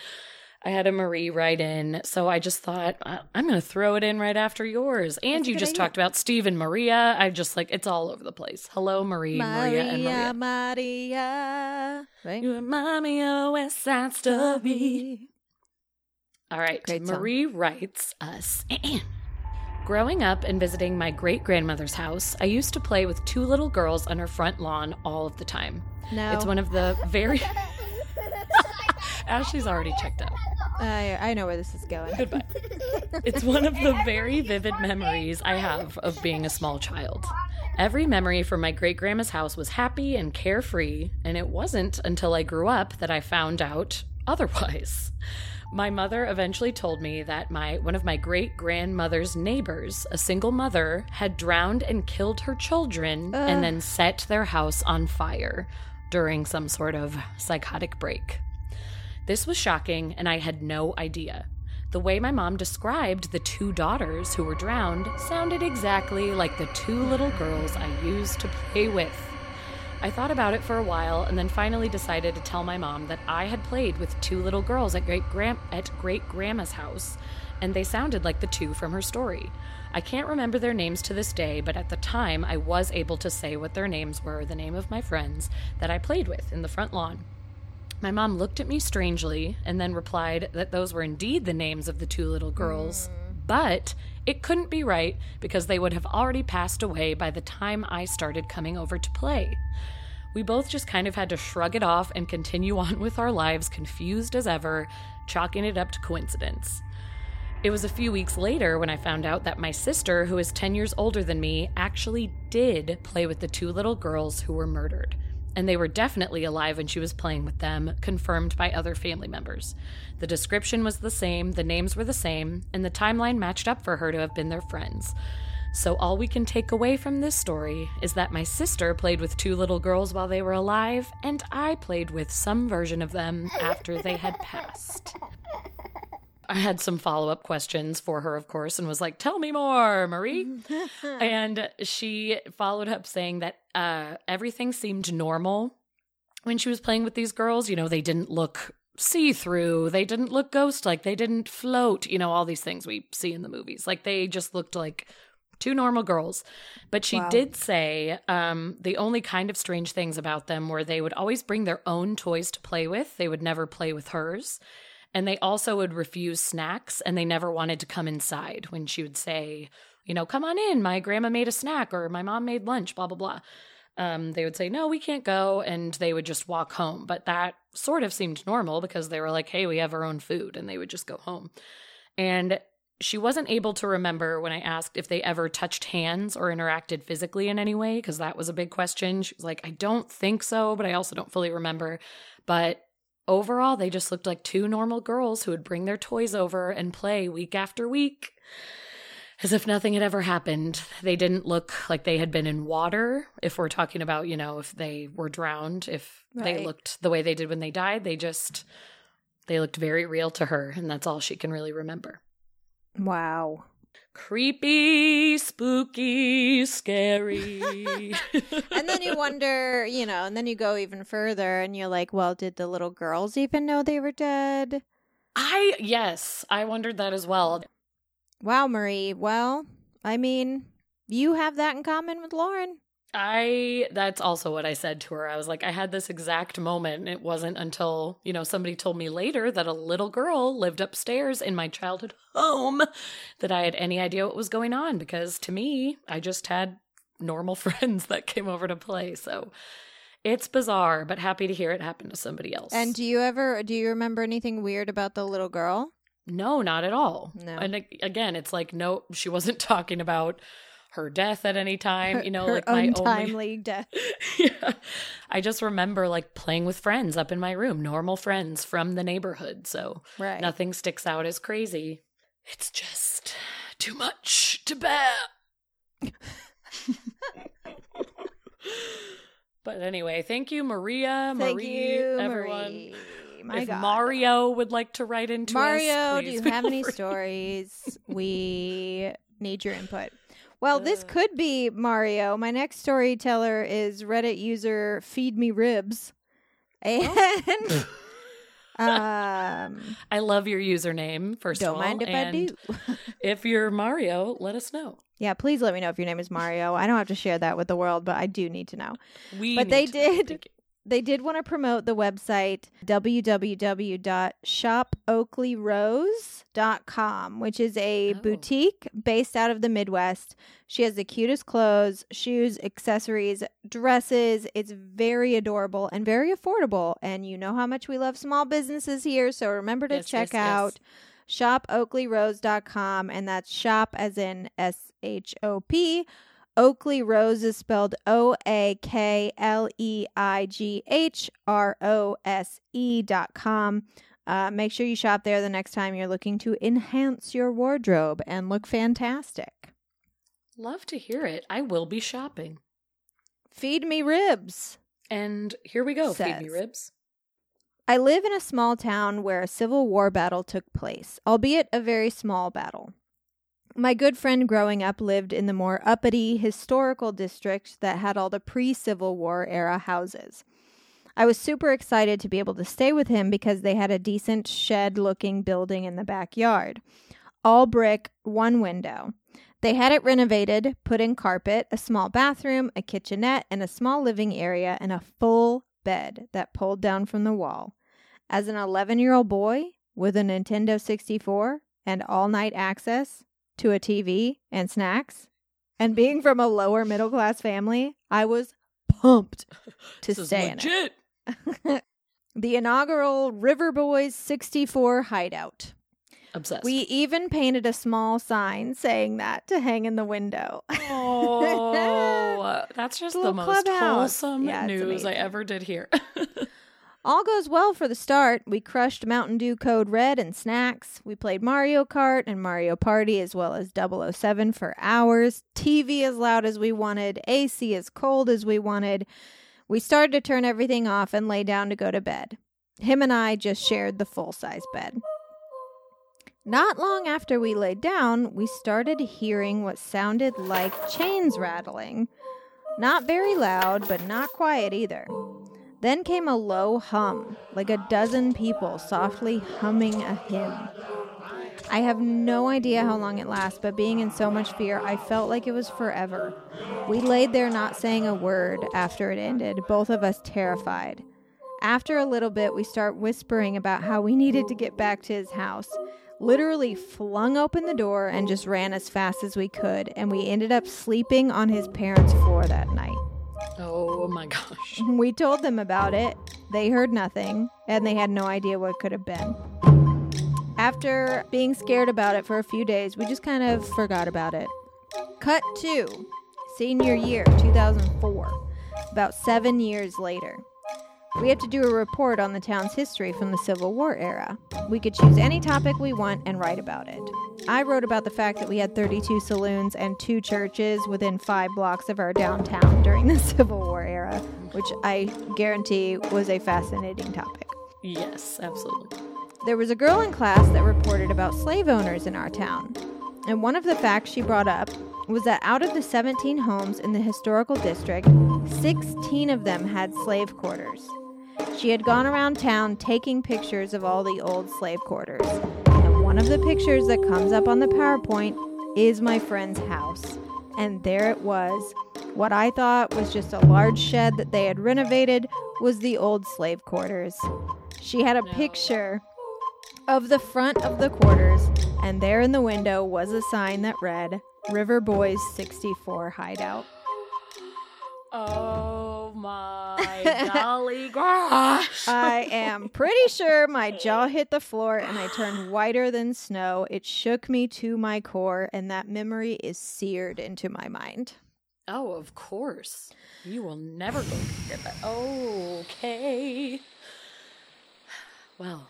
I had a Marie write in, so I just thought I'm going to throw it in right after yours. And That's you just idea. talked about Steve and Maria. I just like it's all over the place. Hello, Marie, Maria, and Maria. Maria. Right? You remind me of a West Side Story. All right. Great song. Marie writes us Growing up and visiting my great grandmother's house, I used to play with two little girls on her front lawn all of the time. No, It's one of the very. Ashley's already checked out. I I know where this is going. Goodbye. It's one of the very vivid memories I have of being a small child. Every memory from my great grandma's house was happy and carefree, and it wasn't until I grew up that I found out otherwise. My mother eventually told me that my one of my great grandmother's neighbors, a single mother, had drowned and killed her children Ugh. and then set their house on fire during some sort of psychotic break. This was shocking, and I had no idea. The way my mom described the two daughters who were drowned sounded exactly like the two little girls I used to play with. I thought about it for a while and then finally decided to tell my mom that I had played with two little girls at great grand at great grandma's house and they sounded like the two from her story. I can't remember their names to this day, but at the time I was able to say what their names were, the name of my friends that I played with in the front lawn. My mom looked at me strangely and then replied that those were indeed the names of the two little girls, mm. but it couldn't be right because they would have already passed away by the time I started coming over to play. We both just kind of had to shrug it off and continue on with our lives, confused as ever, chalking it up to coincidence. It was a few weeks later when I found out that my sister, who is 10 years older than me, actually did play with the two little girls who were murdered. And they were definitely alive when she was playing with them, confirmed by other family members. The description was the same, the names were the same, and the timeline matched up for her to have been their friends. So, all we can take away from this story is that my sister played with two little girls while they were alive, and I played with some version of them after they had passed. I had some follow up questions for her, of course, and was like, Tell me more, Marie. and she followed up saying that uh, everything seemed normal when she was playing with these girls. You know, they didn't look see through, they didn't look ghost like, they didn't float, you know, all these things we see in the movies. Like, they just looked like two normal girls. But she Wow. did say um, the only kind of strange things about them were they would always bring their own toys to play with, they would never play with hers. And they also would refuse snacks and they never wanted to come inside when she would say, you know, come on in. My grandma made a snack or my mom made lunch, blah, blah, blah. Um, they would say, no, we can't go. And they would just walk home. But that sort of seemed normal because they were like, hey, we have our own food. And they would just go home. And she wasn't able to remember when I asked if they ever touched hands or interacted physically in any way, because that was a big question. She was like, I don't think so, but I also don't fully remember. But overall, they just looked like two normal girls who would bring their toys over and play week after week as if nothing had ever happened. They didn't look like they had been in water. If we're talking about, you know, if they were drowned, if they looked the way they did when they died, they just they looked very real to her and that's all she can really remember. Wow. Creepy, spooky, scary. and then you wonder, you know, and then you go even further and you're like, well, did the little girls even know they were dead? I, yes, I wondered that as well. Wow, Marie. Well, I mean, you have that in common with Lauren. I that's also what I said to her. I was like, I had this exact moment. And it wasn't until, you know, somebody told me later that a little girl lived upstairs in my childhood home that I had any idea what was going on because to me, I just had normal friends that came over to play. So it's bizarre, but happy to hear it happened to somebody else. And do you ever do you remember anything weird about the little girl? no, not at all. No. And again, it's like no, she wasn't talking about her death at any time, you know, Her like my only untimely death. yeah. I just remember like playing with friends up in my room, normal friends from the neighborhood. So Right. nothing sticks out as crazy. It's just too much to bear. but anyway, thank you, Maria, Thank Marie, you, everyone. Marie. My if God. Mario would like to write into us, Mario, do you have any free. stories? We need your input. Well, this could be Mario. My next storyteller is Reddit user Feed Me Ribs. And um I love your username, first of don't mind if I and do. if you're Mario, let us know. Yeah, please let me know if your name is Mario. I don't have to share that with the world, but I do need to know. We But need they to did. Thank you. They did want to promote the website www.shopoakleighrose.com, which is a Oh. boutique based out of the Midwest. She has the cutest clothes, shoes, accessories, dresses. It's very adorable and very affordable. And you know how much we love small businesses here, so remember to Yes, check yes, yes. out shopoakleighrose.com and that's shop as in S H O P Oakleigh Rose is spelled O A K L E I G H R O S E dot com. Uh, make sure you shop there the next time you're looking to enhance your wardrobe and look fantastic. Love to hear it. I will be shopping. Feed me ribs. And here we go. Feed me ribs. I live in a small town where a Civil War battle took place, albeit a very small battle. My good friend growing up lived in the more uppity historical district that had all the pre Civil War era houses. I was super excited to be able to stay with him because they had a decent shed looking building in the backyard. All brick, one window. They had it renovated, put in carpet, a small bathroom, a kitchenette, and a small living area, and a full bed that pulled down from the wall. As an 11 year old boy with a Nintendo 64 and all night access to a TV and snacks, and being from a lower middle class family, I was pumped to This is stay in it. The inaugural River Boys 64 hideout. Obsessed. We even painted a small sign saying that to hang in the window. oh, that's just the most clubhouse. wholesome Yeah, news I ever did hear. All goes well for the start. We crushed Mountain Dew Code Red and snacks. We played Mario Kart and Mario Party as well as 007 for hours. TV as loud as we wanted, AC as cold as we wanted. We started to turn everything off and lay down to go to bed. Him and I just shared the full size bed. Not long after we laid down, we started hearing what sounded like chains rattling. Not very loud, but not quiet either. Then came a low hum, like a dozen people softly humming a hymn. I have no idea how long it lasts, but being in so much fear, I felt like it was forever. We laid there not saying a word after it ended, both of us terrified. After a little bit, we start whispering about how we needed to get back to his house. Literally flung open the door and just ran as fast as we could, and we ended up sleeping on his parents' floor that night. Oh my gosh. We told them about it. They heard nothing, and they had no idea what could have been. After being scared about it for a few days, we just kind of forgot about it. Cut to senior year 2004, about seven years later. We have to do a report on the town's history from the Civil War era. We could choose any topic we want and write about it. I wrote about the fact that we had 32 saloons and two churches within five blocks of our downtown during the Civil War era, which I guarantee was a fascinating topic. Yes, absolutely. There was a girl in class that reported about slave owners in our town. And one of the facts she brought up was that out of the 17 homes in the historical district, 16 of them had slave quarters. She had gone around town taking pictures of all the old slave quarters. One of the pictures that comes up on the PowerPoint is my friend's house. And there it was. What I thought was just a large shed that they had renovated was the old slave quarters. She had a No. picture of the front of the quarters, and there in the window was a sign that read River Boys 64 Hideout. Oh my golly gosh. I am pretty sure my jaw hit the floor and I turned whiter than snow. It shook me to my core, and that memory is seared into my mind. oh, of course. You will never go get that. Okay. Well,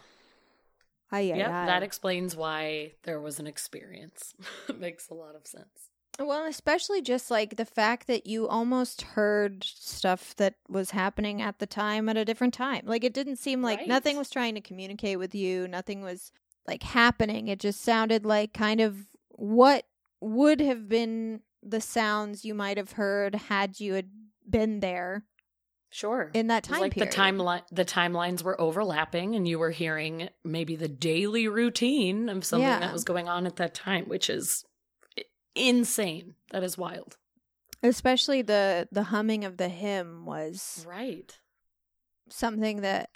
Ay, ay, yep, ay. that explains why there was an experience. Makes a lot of sense. Well, especially just like the fact that you almost heard stuff that was happening at the time at a different time. Like it didn't seem like Right. nothing was trying to communicate with you, nothing was like happening. It just sounded like kind of what would have been the sounds you might have heard had you had been there Sure. in that time like period. the timeline the timelines were overlapping and you were hearing maybe the daily routine of something Yeah. that was going on at that time which is insane that is wild Especially the the humming of the hymn was right something that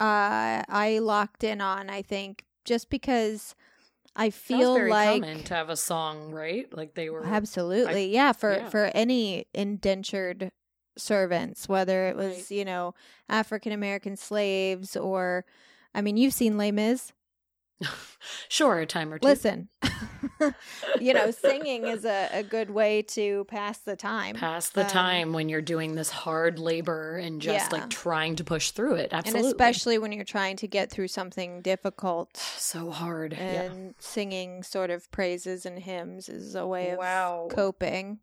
uh, I locked in on. I think just because I feel like common to have a song right like they were absolutely, yeah, for yeah. for any indentured servants, whether it was Right. you know African American slaves or, I mean, you've seen Les Mis. sure a time or two Listen, you know, singing is a, a good way to pass the time. pass the Um, time when you're doing this hard labor and just Yeah. like trying to push through it absolutely And especially when you're trying to get through something difficult so hard yeah and singing sort of praises and hymns is a way of Wow. coping.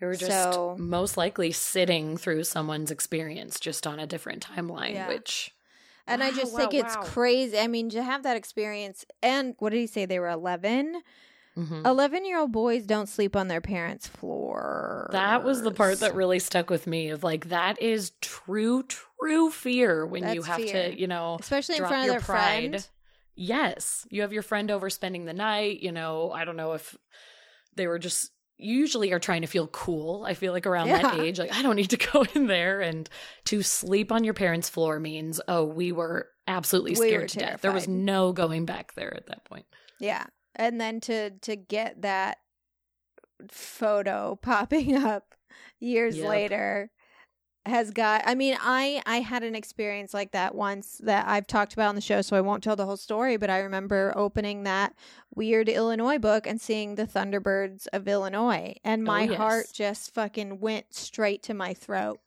you were just so- most likely sitting through someone's experience just on a different timeline Yeah. which And I just wow, think it's wow. crazy. I mean, to have that experience, and what did he say? They were 11? Mhm. 11 year old boys don't sleep on their parents' floor. That was the part that really stuck with me of like that is true true fear when you have fear. to, you know, Especially in drop front of your their pride. friend. Yes, you have your friend over spending the night, you know, I don't know if they were just usually are trying to feel cool. I feel like around that age like I don't need to go in there and to sleep on your parents' floor means oh, we were absolutely We scared were to death. There was no going back there at that point. Yeah. And then to to get that photo popping up years Yep. later has got I mean I I had an experience like that once that I've talked about on the show so I won't tell the whole story but I remember opening that weird Illinois book and seeing the Thunderbirds of Illinois and oh, my Oh, yes. heart just fucking went straight to my throat.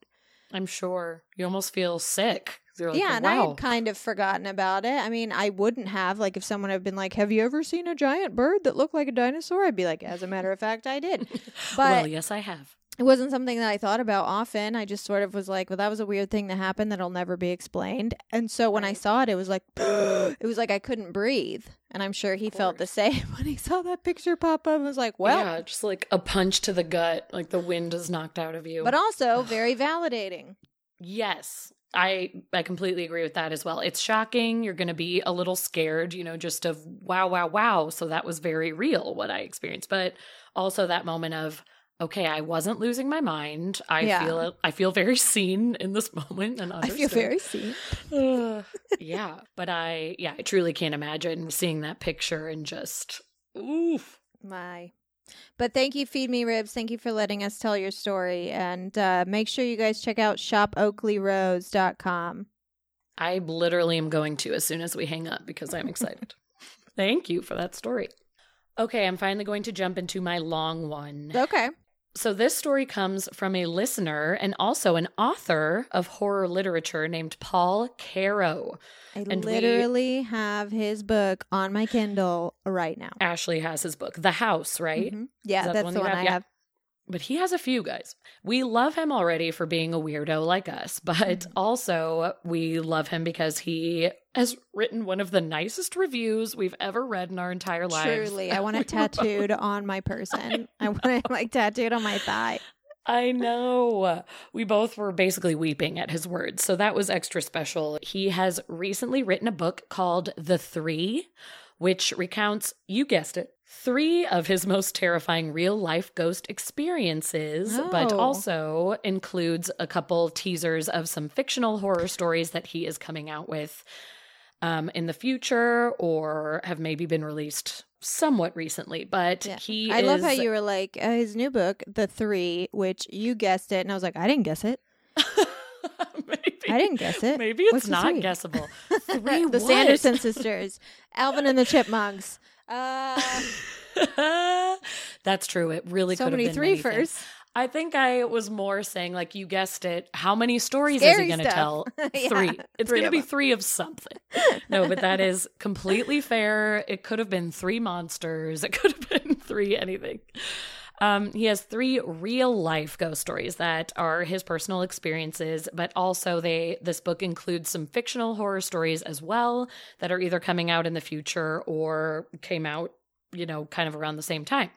I'm sure you almost feel sick. Like, yeah, and I had kind of forgotten about it. I mean, I wouldn't have like if someone had been like, "Have you ever seen a giant bird that looked like a dinosaur?" I'd be like, "As a matter of fact, I did." But well, yes, I have. It wasn't something that I thought about often. I just sort of was like, "Well, that was a weird thing that happened that'll never be explained." And so when I saw it, it was like it was like I couldn't breathe. And I'm sure he felt the same when he saw that picture pop up. and was like, "Well," yeah, just like a punch to the gut, like the wind is knocked out of you. but also very validating. yes, I I completely agree with that as well. It's shocking. You're going to be a little scared, you know, just of wow, wow, wow. So that was very real what I experienced, but also that moment of okay, I wasn't losing my mind. I Yeah. feel I feel very seen in this moment and I feel understood. very seen. Ugh. yeah, but I yeah, I truly can't imagine seeing that picture and just oof. My. But thank you, Feed Me Ribs. Thank you for letting us tell your story. And uh, make sure you guys check out shopoakleigh.rose.com. I literally am going to as soon as we hang up because I'm excited. Thank you for that story. Okay, I'm finally going to jump into my long one. Okay. So, this story comes from a listener and also an author of horror literature named Paul Carro. I And we- literally have his book on my Kindle right now. Ashley has his book, The House, right? Mhm. Yeah, that the that's one the one have? I Yeah. have. But he has a few guys. We love him already for being a weirdo like us, but Mm-hmm. also we love him because he has written one of the nicest reviews we've ever read in our entire lives. Truly, I want it tattooed on my person. I want it like tattooed on my thigh. I know. We both were basically weeping at his words. So that was extra special. He has recently written a book called The Three, which recounts, you guessed it, three of his most terrifying real life ghost experiences, but Oh. also includes a couple teasers of some fictional horror stories that he is coming out with um, in the future or have maybe been released somewhat recently. But Yeah. he I love how you were like uh, his new book, The Three, which you guessed it, and I was like, I didn't guess it. maybe. I didn't guess it. Maybe it's What's not guessable. Three the what? Sanderson sisters, Alvin and the Chipmunks. Uh, That's true. It really so could have many been three many things. I think I was more saying, like you guessed it. How many stories Scary is he going to tell? Yeah, three. It's going to be them. three of something. No, but that is completely fair. It could have been three monsters. It could have been three anything. Um, he has three real life ghost stories that are his personal experiences, but also they this book includes some fictional horror stories as well that are either coming out in the future or came out, you know, kind of around the same time.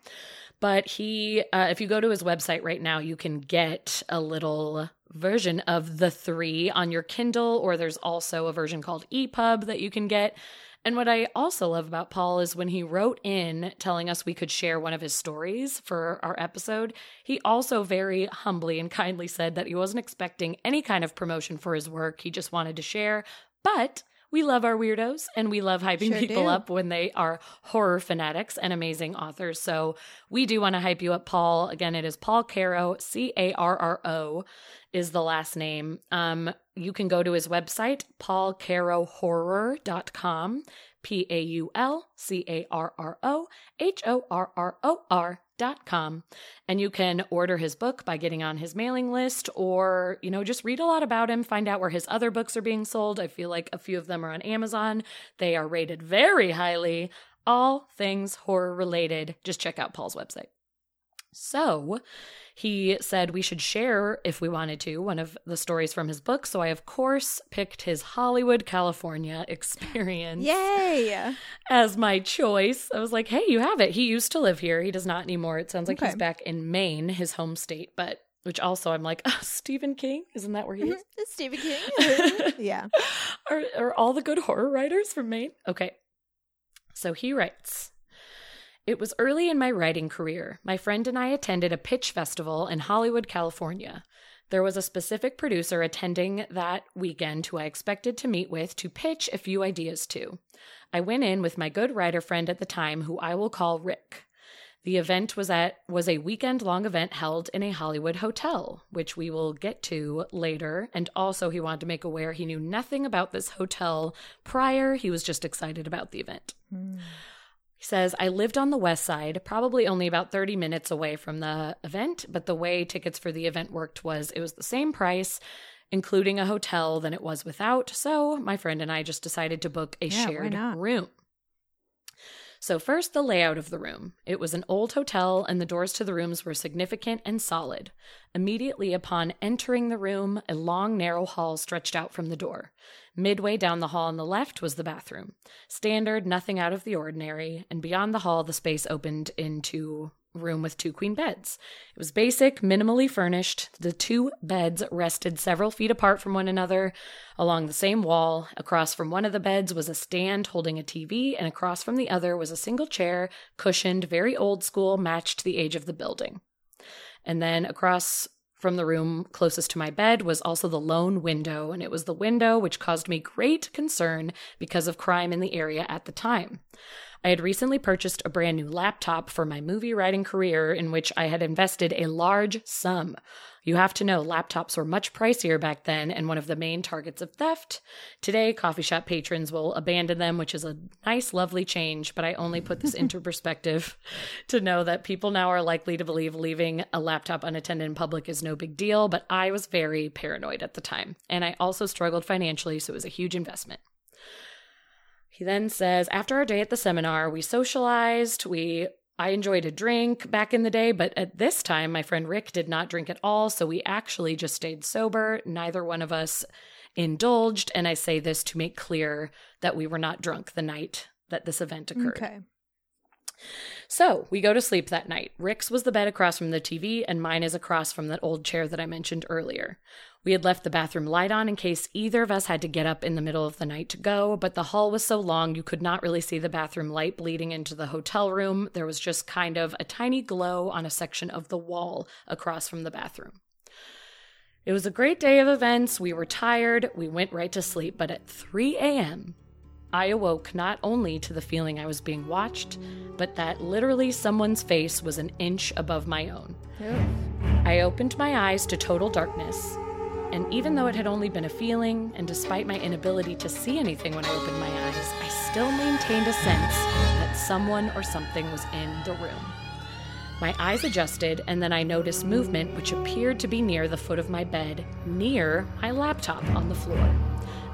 But he, uh, if you go to his website right now, you can get a little version of the three on your Kindle, or there's also a version called EPUB that you can get. And what I also love about Paul is when he wrote in telling us we could share one of his stories for our episode, he also very humbly and kindly said that he wasn't expecting any kind of promotion for his work. He just wanted to share. But we love our weirdos and we love hyping Sure people do. up when they are horror fanatics and amazing authors. So we do want to hype you up, Paul. Again, it is Paul Carro, C A R R O is the last name. Um, you can go to his website, paulcarrohorror.com, P A U L C A R R O H O R R O R com and you can order his book by getting on his mailing list or you know just read a lot about him find out where his other books are being sold. I feel like a few of them are on amazon. They are rated very highly all things horror related. Just check out paul's website so he said we should share, if we wanted to, one of the stories from his book. So I, of course, picked his Hollywood, California experience Yay! as my choice. I was like, hey, you have it. He used to live here. He does not anymore. It sounds like he's back in Maine, his home state, but which also I'm like, oh, Stephen King? Isn't that where he is? Mm-hmm. It's Stephen King. Mm-hmm. yeah. are, are all the good horror writers from Maine? Okay. So he writes It was early in my writing career. My friend and I attended a pitch festival in Hollywood, California. There was a specific producer attending that weekend who I expected to meet with to pitch a few ideas to. I went in with my good writer friend at the time, who I will call Rick. The event was at was a weekend long event held in a Hollywood hotel, which we will get to later. And also he wanted to make aware he knew nothing about this hotel prior. He was just excited about the event. Hmm. He says, I lived on the west side, probably only about 30 minutes away from the event, but the way tickets for the event worked was it was the same price, including a hotel, than it was without. So my friend and I just decided to book a Yeah, shared room. So, first, the layout of the room. It was an old hotel, and the doors to the rooms were significant and solid. Immediately upon entering the room, a long, narrow hall stretched out from the door. Midway down the hall on the left was the bathroom. Standard, nothing out of the ordinary, and beyond the hall, the space opened into room with two queen beds. It was basic, minimally furnished. The two beds rested several feet apart from one another along the same wall. Across from one of the beds was a stand holding a TV, and across from the other was a single chair, cushioned, very old school, matched the age of the building. And then across from the room closest to my bed was also the lone window, and it was the window which caused me great concern because of crime in the area at the time. I had recently purchased a brand new laptop for my movie writing career, in which I had invested a large sum. You have to know laptops were much pricier back then and one of the main targets of theft. Today, coffee shop patrons will abandon them, which is a nice, lovely change, but I only put this into perspective to know that people now are likely to believe leaving a laptop unattended in public is no big deal, but I was very paranoid at the time. And I also struggled financially, so it was a huge investment. He then says, after our day at the seminar, we socialized, we I enjoyed a drink back in the day, but at this time, my friend Rick did not drink at all. So we actually just stayed sober. Neither one of us indulged. And I say this to make clear that we were not drunk the night that this event occurred. Okay. So we go to sleep that night. Rick's was the bed across from the TV, and mine is across from that old chair that I mentioned earlier. We had left the bathroom light on in case either of us had to get up in the middle of the night to go, but the hall was so long you could not really see the bathroom light bleeding into the hotel room. There was just kind of a tiny glow on a section of the wall across from the bathroom. It was a great day of events. We were tired. We went right to sleep, but at 3 a.m., I awoke not only to the feeling I was being watched, but that literally someone's face was an inch above my own. I opened my eyes to total darkness, and even though it had only been a feeling, and despite my inability to see anything when I opened my eyes, I still maintained a sense that someone or something was in the room. My eyes adjusted, and then I noticed movement which appeared to be near the foot of my bed, near my laptop on the floor.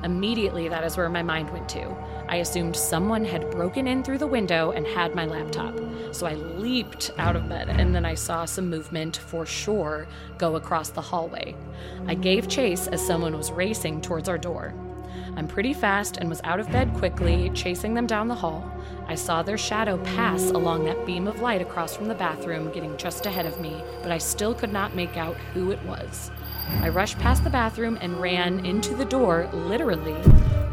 Immediately, that is where my mind went to. I assumed someone had broken in through the window and had my laptop. So I leaped out of bed, and then I saw some movement for sure go across the hallway. I gave chase as someone was racing towards our door. I'm pretty fast and was out of bed quickly, chasing them down the hall. I saw their shadow pass along that beam of light across from the bathroom, getting just ahead of me, but I still could not make out who it was. I rushed past the bathroom and ran into the door, literally,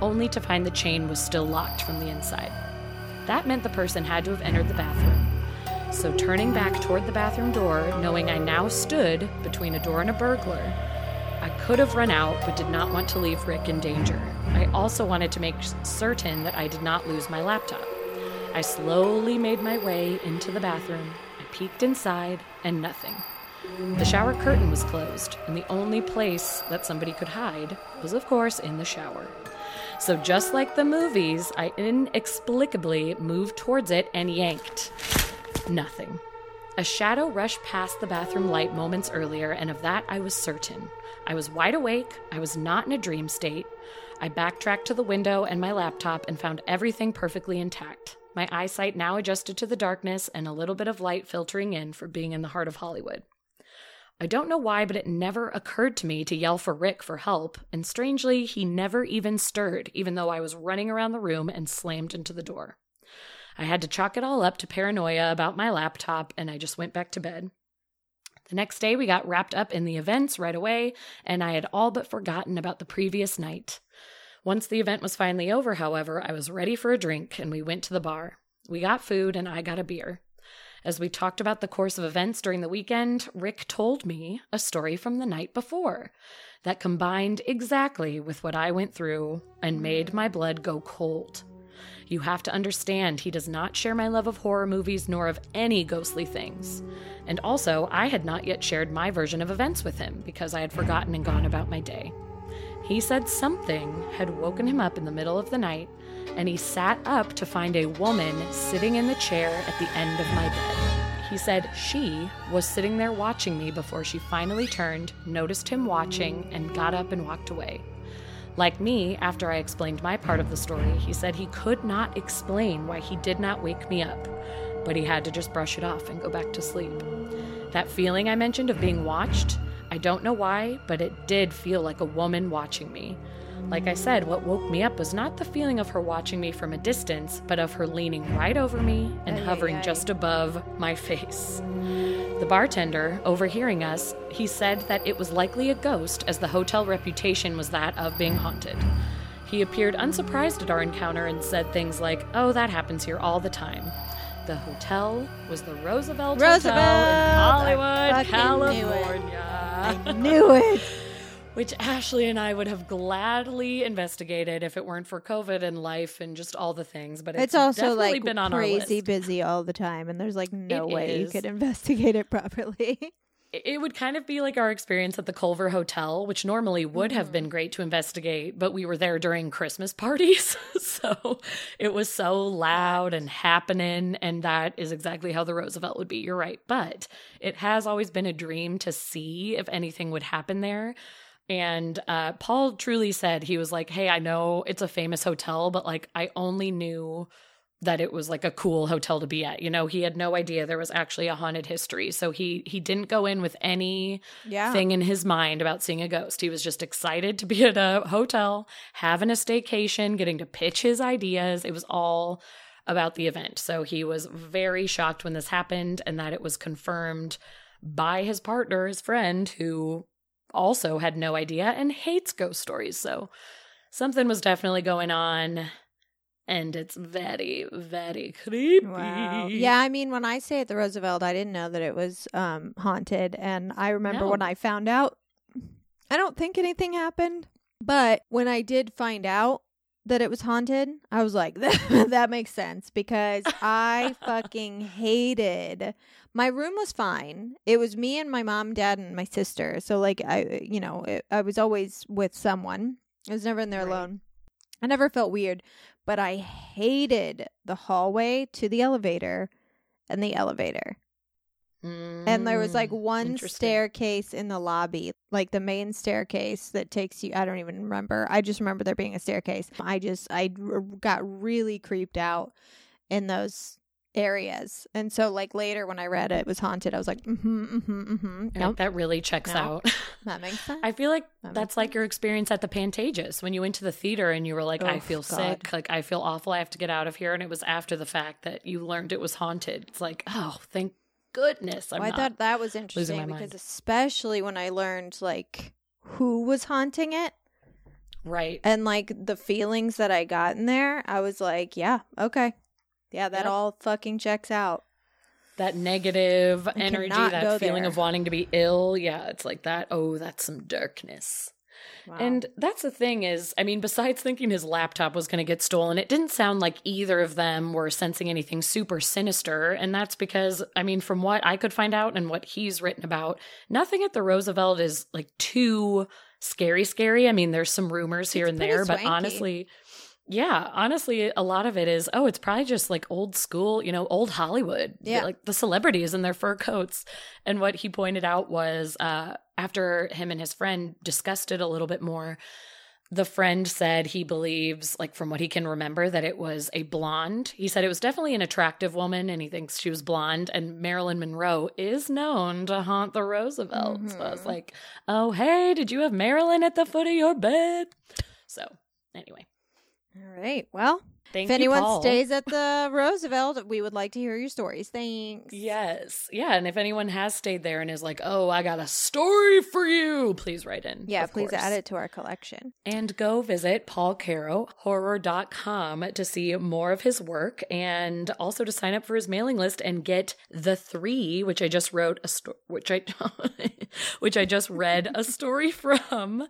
only to find the chain was still locked from the inside. That meant the person had to have entered the bathroom. So, turning back toward the bathroom door, knowing I now stood between a door and a burglar, I could have run out but did not want to leave Rick in danger. I also wanted to make certain that I did not lose my laptop. I slowly made my way into the bathroom. I peeked inside, and nothing. The shower curtain was closed, and the only place that somebody could hide was, of course, in the shower. So, just like the movies, I inexplicably moved towards it and yanked. Nothing. A shadow rushed past the bathroom light moments earlier, and of that I was certain. I was wide awake, I was not in a dream state. I backtracked to the window and my laptop and found everything perfectly intact. My eyesight now adjusted to the darkness and a little bit of light filtering in for being in the heart of Hollywood. I don't know why, but it never occurred to me to yell for Rick for help, and strangely, he never even stirred, even though I was running around the room and slammed into the door. I had to chalk it all up to paranoia about my laptop, and I just went back to bed. The next day, we got wrapped up in the events right away, and I had all but forgotten about the previous night. Once the event was finally over, however, I was ready for a drink, and we went to the bar. We got food, and I got a beer. As we talked about the course of events during the weekend, Rick told me a story from the night before that combined exactly with what I went through and made my blood go cold. You have to understand, he does not share my love of horror movies nor of any ghostly things. And also, I had not yet shared my version of events with him because I had forgotten and gone about my day. He said something had woken him up in the middle of the night and he sat up to find a woman sitting in the chair at the end of my bed. He said she was sitting there watching me before she finally turned, noticed him watching, and got up and walked away. Like me, after I explained my part of the story, he said he could not explain why he did not wake me up, but he had to just brush it off and go back to sleep. That feeling I mentioned of being watched, I don't know why, but it did feel like a woman watching me. Like I said, what woke me up was not the feeling of her watching me from a distance, but of her leaning right over me and hovering just above my face. The bartender, overhearing us, he said that it was likely a ghost as the hotel reputation was that of being haunted. He appeared unsurprised at our encounter and said things like, "Oh, that happens here all the time." The hotel was the Roosevelt, Hotel Roosevelt! in I Hollywood, fucking knew it. California I knew it. which Ashley and I would have gladly investigated if it weren't for COVID and life and just all the things. But it's, It's also like been on crazy busy all the time, and there's like no It way you could investigate it properly. It- would kind of be like our experience at the Culver Hotel, which normally would have been mm. great to investigate, but we were there during Christmas parties. so it was so loud and happening. And that is exactly how the Roosevelt would be. You're right. But it has always been a dream to see if anything would happen there. And uh, Paul truly said, he was like, Hey, I know it's a famous hotel, but like I only knew that it was like a cool hotel to be at. You know, he had no idea there was actually a haunted history. So he he didn't go in with any Yeah. thing in his mind about seeing a ghost. He was just excited to be at a hotel, having a staycation, getting to pitch his ideas. It was all about the event. So he was very shocked when this happened and that it was confirmed by his partner, his friend, who also had no idea and hates ghost stories. So something was definitely going on. And it's very, very creepy. Wow. Yeah, I mean, when I stayed at the Roosevelt, I didn't know that it was um, haunted. And I remember No. when I found out, I don't think anything happened. But when I did find out that it was haunted, I was like, that makes sense because I fucking hated. My room was fine. It was me and my mom, dad, and my sister. So, like, I, you know, it, I was always with someone. I was never in there Right. alone. I never felt weird, but I hated the hallway to the elevator and the elevator. And there was like Mm, one staircase in the lobby, like the main staircase that takes you. I don't even remember. I just remember there being a staircase. I just, I r- got really creeped out in those areas. And so, like, later when I read it was haunted, I was like, mm hmm, mm hmm, mm hmm. Nope, That really checks No. out. that makes sense. I feel like That that's like your experience at the Pantages when you went to the theater and you were like, I Oh, feel God. sick, like I feel awful, I have to get out of here. And it was after the fact that you learned it was haunted. It's like, oh, thank goodness. I'm I thought that was interesting because, mind. especially when I learned like who was haunting it right. and like the feelings that I got in there, I was like, yeah, okay, yeah, that Yep. all fucking checks out. That negative energy, that feeling there. of wanting to be ill. Yeah, it's like that. Oh, that's some darkness. Wow. And that's the thing is, I mean, besides thinking his laptop was going to get stolen, it didn't sound like either of them were sensing anything super sinister. And that's because, I mean, from what I could find out and what he's written about, nothing at the Roosevelt is like too scary, scary. I mean, there's some rumors here It's and there, but honestly, yeah, honestly, a lot of it is, oh, it's probably just like old school, you know, old Hollywood. Yeah. Like the celebrities in their fur coats. And what he pointed out was uh, after him and his friend discussed it a little bit more, the friend said he believes, like from what he can remember, that it was a blonde. He said it was definitely an attractive woman and he thinks she was blonde. And Marilyn Monroe is known to haunt the Roosevelt. So I was Mhm. like, oh, hey, did you have Marilyn at the foot of your bed? So anyway, all right, well, thank if anyone Paul. stays at the Roosevelt, we would like to hear your stories. Thanks. Yes. Yeah. And if anyone has stayed there and is like, oh, I got a story for you, please write in. Yeah, please course. add it to our collection. And go visit paulcarrohorror.com to see more of his work and also to sign up for his mailing list and get the three, which I just wrote a story, which I, which I just read a story from.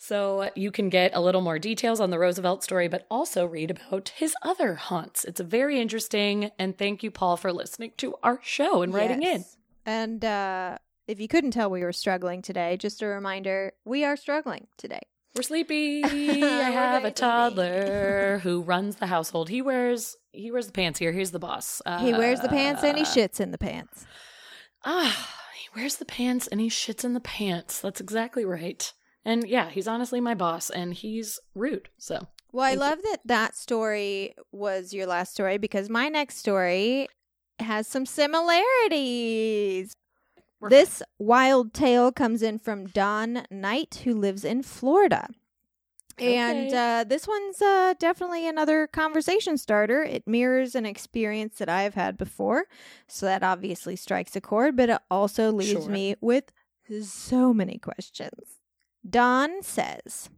So you can get a little more details on the Roosevelt story, but also read about his other haunts. It's very interesting. And thank you, Paul, for listening to our show and writing in. And uh, if you couldn't tell we were struggling today, just a reminder we are struggling today. We're sleepy. I have a toddler who runs the household. He wears he wears the pants here. He's the boss. Uh, he wears the pants and he shits in the pants. Ah, he wears the pants and he shits in the pants. That's exactly right. And yeah, he's honestly my boss, and he's rude. So Well, I Thank you. love that that story was your last story because my next story has some similarities. We're This wild tale comes in from Don Knight, who lives in Florida. And uh, this one's uh, definitely another conversation starter. It mirrors an experience that I've had before. So that obviously strikes a chord, but it also leaves Sure. me with so many questions. Don says,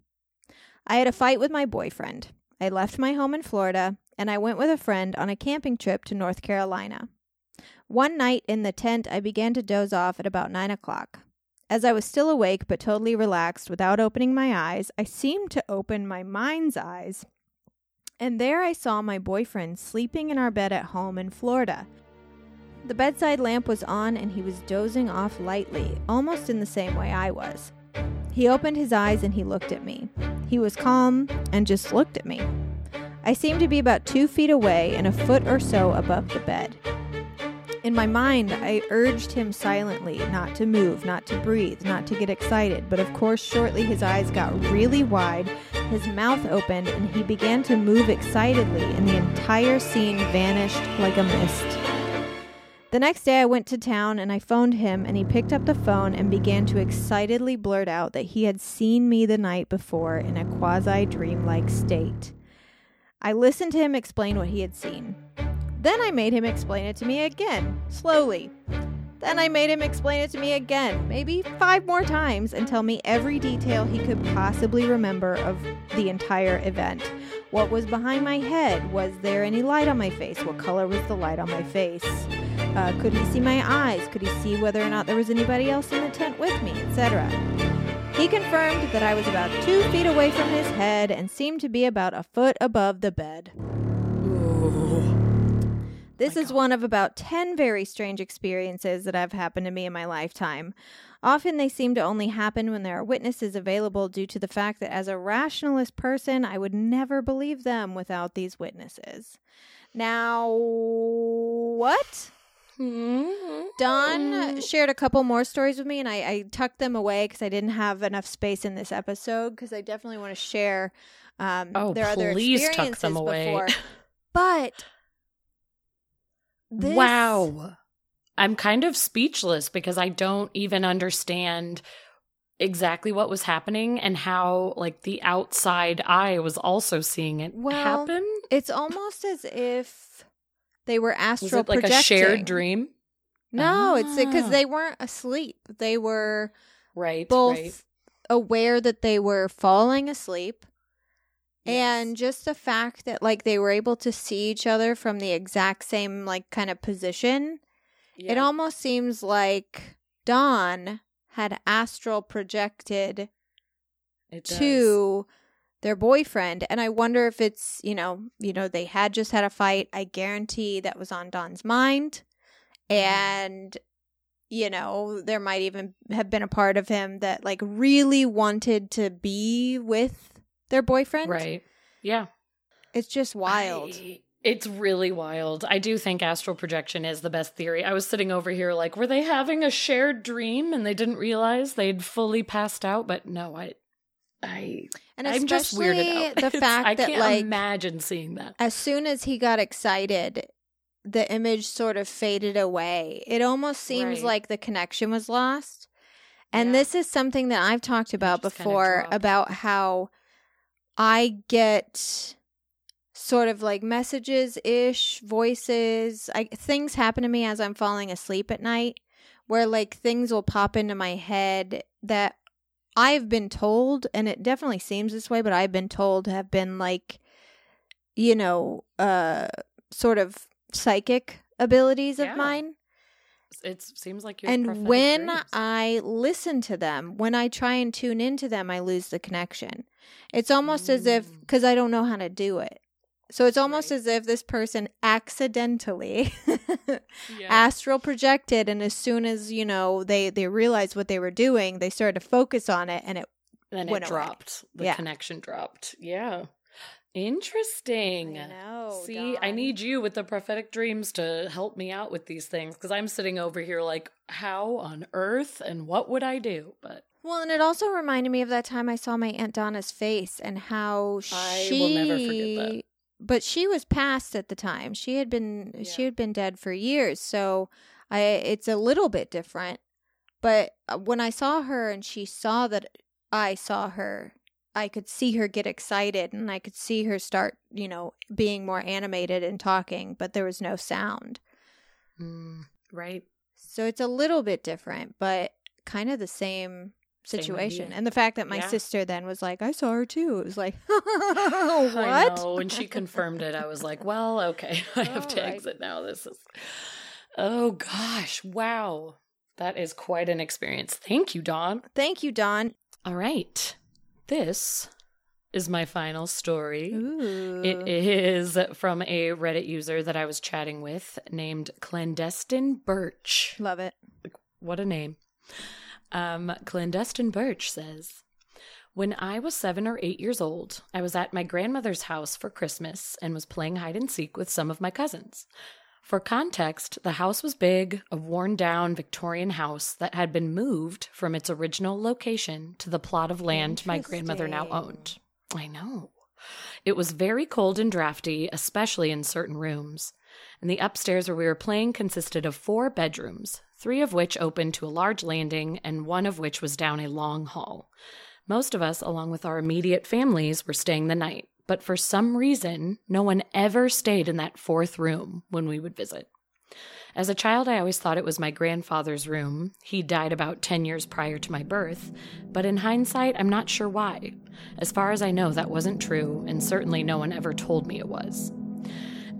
I had a fight with my boyfriend. I left my home in Florida and I went with a friend on a camping trip to North Carolina. One night in the tent, I began to doze off at about nine o'clock. As I was still awake but totally relaxed without opening my eyes, I seemed to open my mind's eyes. And there I saw my boyfriend sleeping in our bed at home in Florida. The bedside lamp was on and he was dozing off lightly, almost in the same way I was. He opened his eyes and he looked at me. He was calm and just looked at me. I seemed to be about two feet away and a foot or so above the bed. In my mind, I urged him silently not to move, not to breathe, not to get excited, but of course, shortly his eyes got really wide his mouth opened and he began to move excitedly, and the entire scene vanished like a mist. The next day, I went to town and I phoned him, and he picked up the phone and began to excitedly blurt out that he had seen me the night before in a quasi dreamlike state. I listened to him explain what he had seen. Then I made him explain it to me again, slowly. Then I made him explain it to me again, maybe five more times, and tell me every detail he could possibly remember of the entire event. What was behind my head? Was there any light on my face? What color was the light on my face? Uh, could he see my eyes? Could he see whether or not there was anybody else in the tent with me, etc.? He confirmed that I was about two feet away from his head and seemed to be about a foot above the bed. This is one of about 10 very strange experiences that have happened to me in my lifetime. Often they seem to only happen when there are witnesses available due to the fact that as a rationalist person, I would never believe them without these witnesses. Now, what? Mm-hmm. Don shared a couple more stories with me, and I, I tucked them away because I didn't have enough space in this episode. Because I definitely want to share um, Oh, their other please tuck experiences them away. before. But this, Wow. I'm kind of speechless because I don't even understand exactly what was happening and how like the outside eye was also seeing it Well, happen. it's almost as if they were astral like a shared dream? No, it's because Ah. they weren't asleep. They were Right. both right. aware that they were falling asleep Yes. and just the fact that like they were able to see each other from the exact same like kind of position it almost seems like dawn had astral projected to their boyfriend and i wonder if it's you know you know they had just had a fight i guarantee that was on dawn's mind mm-hmm. and you know there might even have been a part of him that like really wanted to be with their boyfriend Right. Yeah. it's just wild I- it's really wild. I do think astral projection is the best theory. I was sitting over here like, were they having a shared dream and they didn't realize they'd fully passed out? But no, I, I, and I'm just weirded out. the fact I that can't like imagine seeing that. as soon as he got excited, the image sort of faded away. It almost seems Right. like the connection was lost. And Yeah. this is something that I've talked about before about how I get sort of like messages ish, voices, I, things happen to me as I'm falling asleep at night where like things will pop into my head that I've been told, and it definitely seems this way, but I've been told have been like, you know, uh, sort of psychic abilities Yeah. of mine. It seems like you're. And when I listen to them, when I try and tune into them, I lose the connection. It's almost as if, Mm. because I don't know how to do it. So it's almost Right. as if this person accidentally yeah. astral projected and as soon as you know they they realized what they were doing they started to focus on it and it then it away. dropped. The Yeah. connection dropped. Yeah. Interesting. know See, I need you with the prophetic dreams to help me out with these things because I'm sitting over here like, how on earth and what would I do? But well and it also reminded me of that time i saw my aunt donna's face and how she I will never forget that. but she was past at the time. She had been she had been dead for years. So i it's a little bit different. But uh, when i saw her and she saw that i saw her i could see her get excited and i could see her start you know being more animated and talking but there was no sound. Mm, right. so it's a little bit different but kind of the Same situation and the fact that my Yeah. sister then was like i saw her too it was like what know. When she confirmed it, I was like, well, okay. I have oh to All right. exit now. This is. Oh, gosh. Wow. That is quite an experience. Thank you, Dawn. thank you don All right. This is my final story. Ooh. It is from a Reddit user that I was chatting with named Clandestine Birch. love it What a name. Um, Clandestine Birch says When I was seven or eight years old, I was at my grandmother's house for Christmas and was playing hide and seek with some of my cousins. For context, the house was big, a worn down Victorian house that had been moved from its original location to the plot of land my grandmother now owned. I know. It was very cold and drafty, especially in certain rooms. And the upstairs where we were playing consisted of four bedrooms, three of which opened to a large landing, and one of which was down a long hall. Most of us, along with our immediate families, were staying the night, but for some reason, no one ever stayed in that fourth room when we would visit. As a child, I always thought it was my grandfather's room. He died about 10 years prior to my birth, but in hindsight, I'm not sure why. As far as I know, that wasn't true, and certainly no one ever told me it was.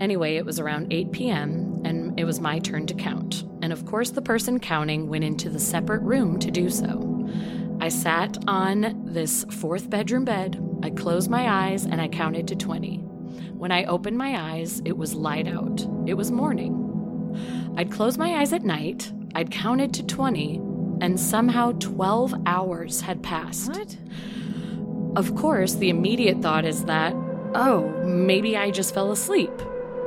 Anyway, it was around 8 p.m., and it was my turn to count. And of course, the person counting went into the separate room to do so. I sat on this fourth bedroom bed, I closed my eyes, and I counted to 20. When I opened my eyes, it was light out. It was morning. I'd close my eyes at night, I'd counted to 20, and somehow 12 hours had passed. What? Of course, the immediate thought is that, oh, maybe I just fell asleep.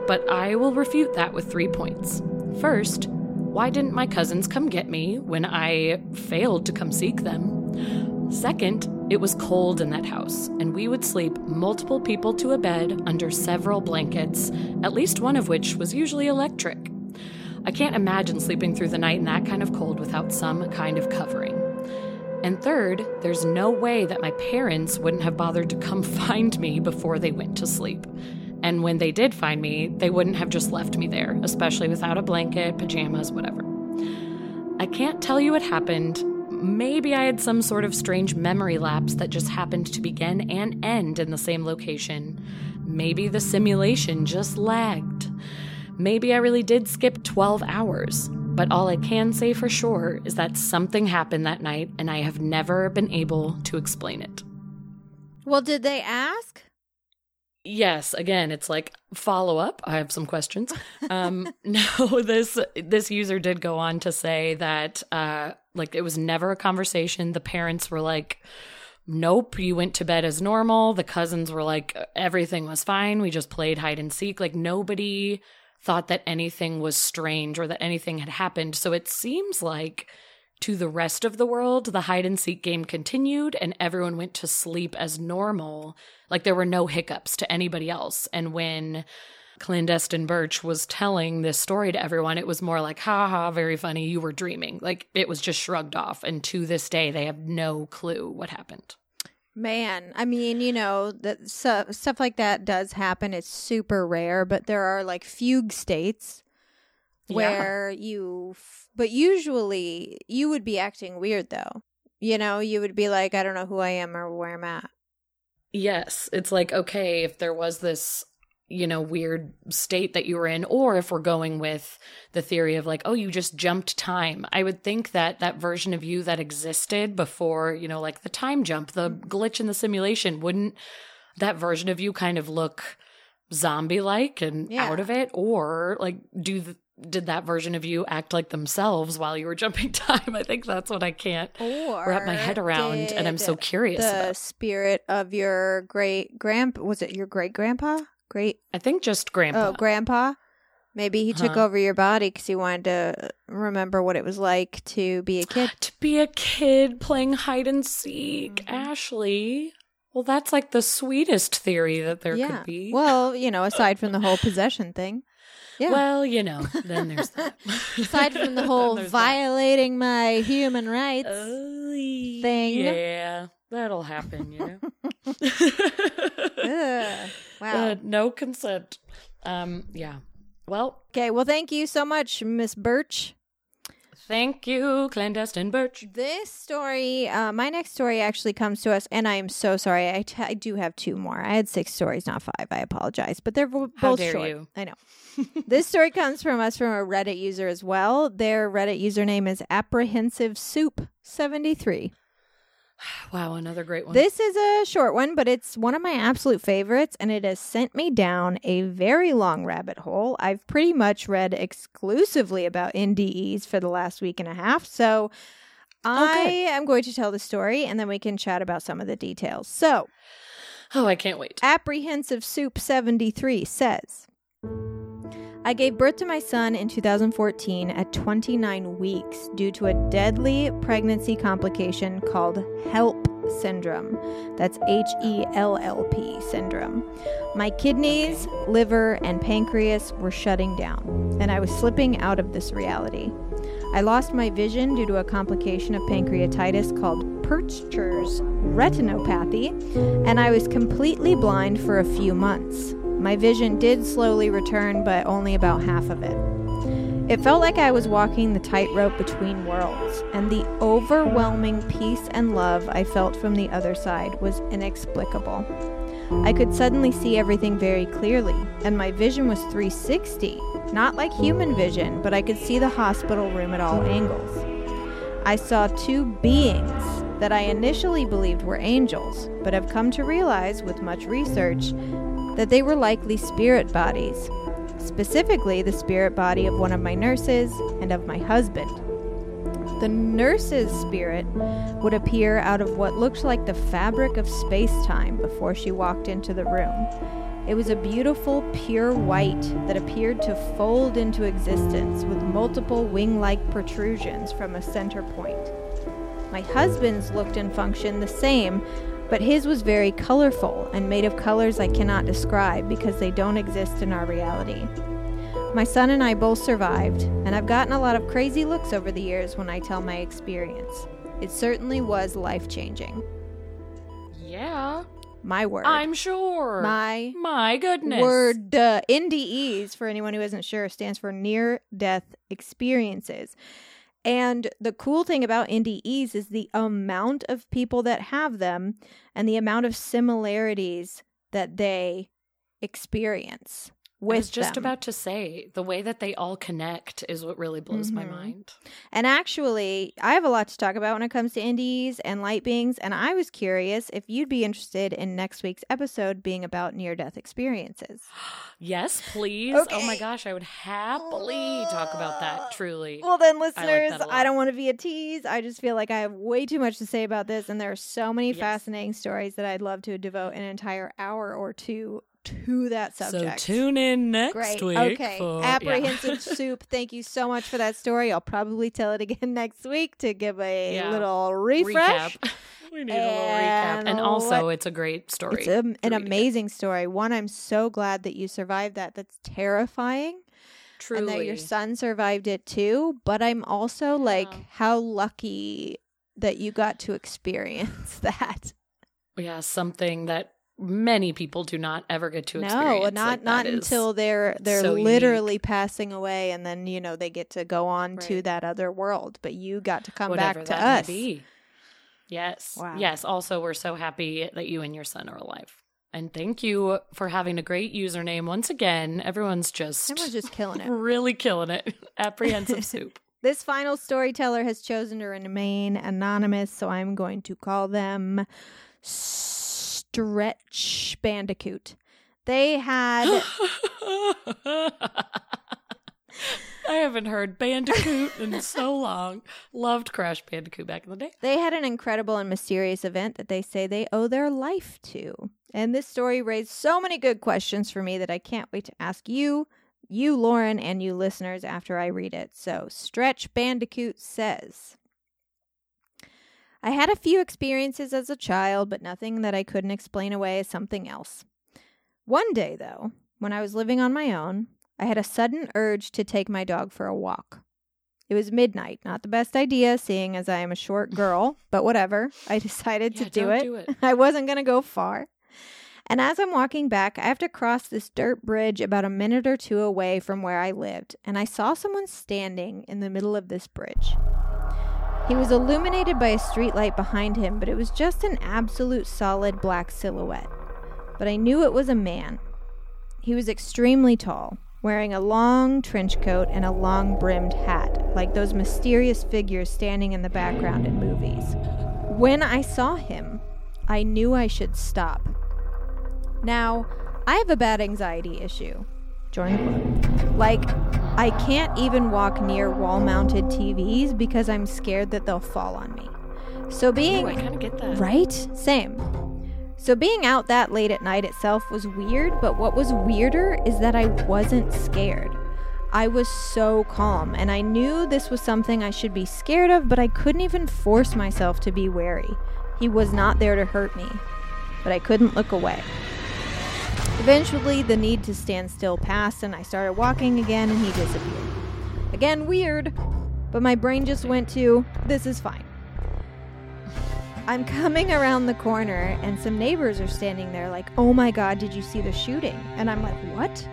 But I will refute that with three points. First, why didn't my cousins come get me when I failed to come seek them? Second, it was cold in that house, and we would sleep multiple people to a bed under several blankets, at least one of which was usually electric. I can't imagine sleeping through the night in that kind of cold without some kind of covering. And third, there's no way that my parents wouldn't have bothered to come find me before they went to sleep. And when they did find me, they wouldn't have just left me there, especially without a blanket, pajamas, whatever. I can't tell you what happened. Maybe I had some sort of strange memory lapse that just happened to begin and end in the same location. Maybe the simulation just lagged. Maybe I really did skip 12 hours. But all I can say for sure is that something happened that night and I have never been able to explain it. Well, did they ask? Yes, again, it's like follow up. I have some questions. Um, no, this this user did go on to say that uh, like it was never a conversation. The parents were like, "Nope, you went to bed as normal." The cousins were like, "Everything was fine. We just played hide and seek." Like nobody thought that anything was strange or that anything had happened. So it seems like to the rest of the world, the hide and seek game continued and everyone went to sleep as normal. Like there were no hiccups to anybody else. And when Clandestine Birch was telling this story to everyone, it was more like, ha ha, very funny, you were dreaming. Like it was just shrugged off. And to this day, they have no clue what happened. Man, I mean, you know, that so, stuff like that does happen. It's super rare, but there are like fugue states Yeah. where you, f- but usually you would be acting weird though. You know, you would be like, I don't know who I am or where I'm at. Yes, it's like okay, if there was this, you know, weird state that you were in or if we're going with the theory of like, oh, you just jumped time. I would think that that version of you that existed before, you know, like the time jump, the mm-hmm. glitch in the simulation, wouldn't that version of you kind of look zombie like and Yeah. out of it or like do the did that version of you act like themselves while you were jumping time? I think that's what I can't Or wrap my head around and I'm so curious The about. spirit of your great grandpa, was it your great grandpa? Great, I think just grandpa. oh, grandpa? Maybe he took Huh. over your body because he wanted to remember what it was like to be a kid. to be a kid playing hide and seek, Mm-hmm. Ashley. Well, that's like the sweetest theory that there yeah. could be. Well, you know, aside from the whole possession thing. Yeah. Well, you know, then there's that. aside from the whole There's that. violating my human rights. Oh, thing. Yeah, that'll happen, you know. Ugh. Wow. Uh, no consent. Um, yeah. Well, Okay, well, thank you so much, Miss Birch. thank you, clandestine birch. This story, uh, my next story actually comes to us, and I am so sorry. I, t- I do have two more. I had six stories, not five. I apologize, but they're bo- both short. you. I know. This story comes from us from a Reddit user as well. Their Reddit username is apprehensive soup 73. Wow, another great one. This is a short one, but it's one of my absolute favorites, and it has sent me down a very long rabbit hole. I've pretty much read exclusively about NDEs for the last week and a half, so oh, I Okay. am going to tell the story, and then we can chat about some of the details. So, oh, I can't wait. Apprehensive Soup 73 says I gave birth to my son in 2014 at 29 weeks due to a deadly pregnancy complication called HELLP syndrome. That's H E L L P syndrome. My kidneys, liver, and pancreas were shutting down, and I was slipping out of this reality. I lost my vision due to a complication of pancreatitis called Purtscher's retinopathy, and I was completely blind for a few months. My vision did slowly return, but only about half of it. It felt like I was walking the tightrope between worlds, and the overwhelming peace and love I felt from the other side was inexplicable. I could suddenly see everything very clearly, and my vision was 360, not like human vision, but I could see the hospital room at all angles. I saw two beings that I initially believed were angels, but have come to realize with much research that they were likely spirit bodies, specifically the spirit body of one of my nurses and of my husband. The nurse's spirit would appear out of what looked like the fabric of space time before she walked into the room. It was a beautiful, pure white that appeared to fold into existence with multiple wing like protrusions from a center point. My husband's looked and functioned the same, but his was very colorful and made of colors I cannot describe because they don't exist in our reality. My son and I both survived, and I've gotten a lot of crazy looks over the years when I tell my experience. It certainly was life changing. Yeah. My word. I'm sure. My My goodness. word. Uh, NDEs, for anyone who isn't sure, stands for near death experiences. And the cool thing about NDEs is the amount of people that have them and the amount of similarities that they experience with I was just them. about to say the way that they all connect is what really blows my Mhm. mind. And actually, I have a lot to talk about when it comes to NDEs and light beings. And I was curious if you'd be interested in next week's episode being about near death experiences. Yes, please. Oh my gosh, I would happily talk about that. Truly. Well, then, listeners, I, lot. don't want to be a tease. I just feel like I have way too much to say about this. And there are so many Yes. fascinating stories that I'd love to devote an entire hour or two to that subject. So tune in next Great. week. Okay. for- yeah. Apprehensive soup. Thank you so much for that story. I'll probably tell it again next week to give a Yeah. little refresh. recap. We need a little recap. And And also, what- it's a great story. It's a, an amazing story. One, I'm so glad that you survived that. That's terrifying. Truly. And that your son survived it too. But I'm also like, how lucky that you got to experience that. yeah, something that many people do not ever get to experience. no, not Like, not until they're they're so unique. literally passing away, and then you know they get to go on to that other world. But you got to come whatever back to us. Yes. Wow. Yes. Also, we're so happy that you and your son are alive. And thank you for having a great username once again. Everyone's just Everyone's just killing it. really killing it. Apprehensive soup. This final storyteller has chosen to remain anonymous, so I'm going to call them Stretch Bandicoot. They had I haven't heard Bandicoot in so long. Loved Crash Bandicoot back in the day. they had an incredible and mysterious event that they say they owe their life to. And this story raised so many good questions for me that I can't wait to ask you, you Lauren, and you listeners after I read it. So, Stretch Bandicoot says, I had a few experiences as a child, but nothing that I couldn't explain away as something else. One day, though, when I was living on my own, I had a sudden urge to take my dog for a walk. It was midnight, not the best idea, seeing as I am a short girl, but whatever. I decided Yeah, to do it. do it. I wasn't going to go far. And as I'm walking back, I have to cross this dirt bridge about a minute or two away from where I lived, and I saw someone standing in the middle of this bridge. He was illuminated by a streetlight behind him, but it was just an absolute solid black silhouette. But I knew it was a man. He was extremely tall, wearing a long trench coat and a long brimmed hat, like those mysterious figures standing in the background in movies. When I saw him, I knew I should stop. Now, I have a bad anxiety issue. Join the club. Like, I can't even walk near wall mounted TVs because I'm scared that they'll fall on me. So being Ooh, I kind of get that. Right? Same. So being out that late at night itself was weird, but what was weirder is that I wasn't scared. I was so calm, and I knew this was something I should be scared of, but I couldn't even force myself to be wary. He was not there to hurt me, but I couldn't look away. Eventually, the need to stand still passed, and I started walking again, and he disappeared. Again, weird, but my brain just went to this is fine. I'm coming around the corner, and some neighbors are standing there, like, oh my god, did you see the shooting? And I'm like, what?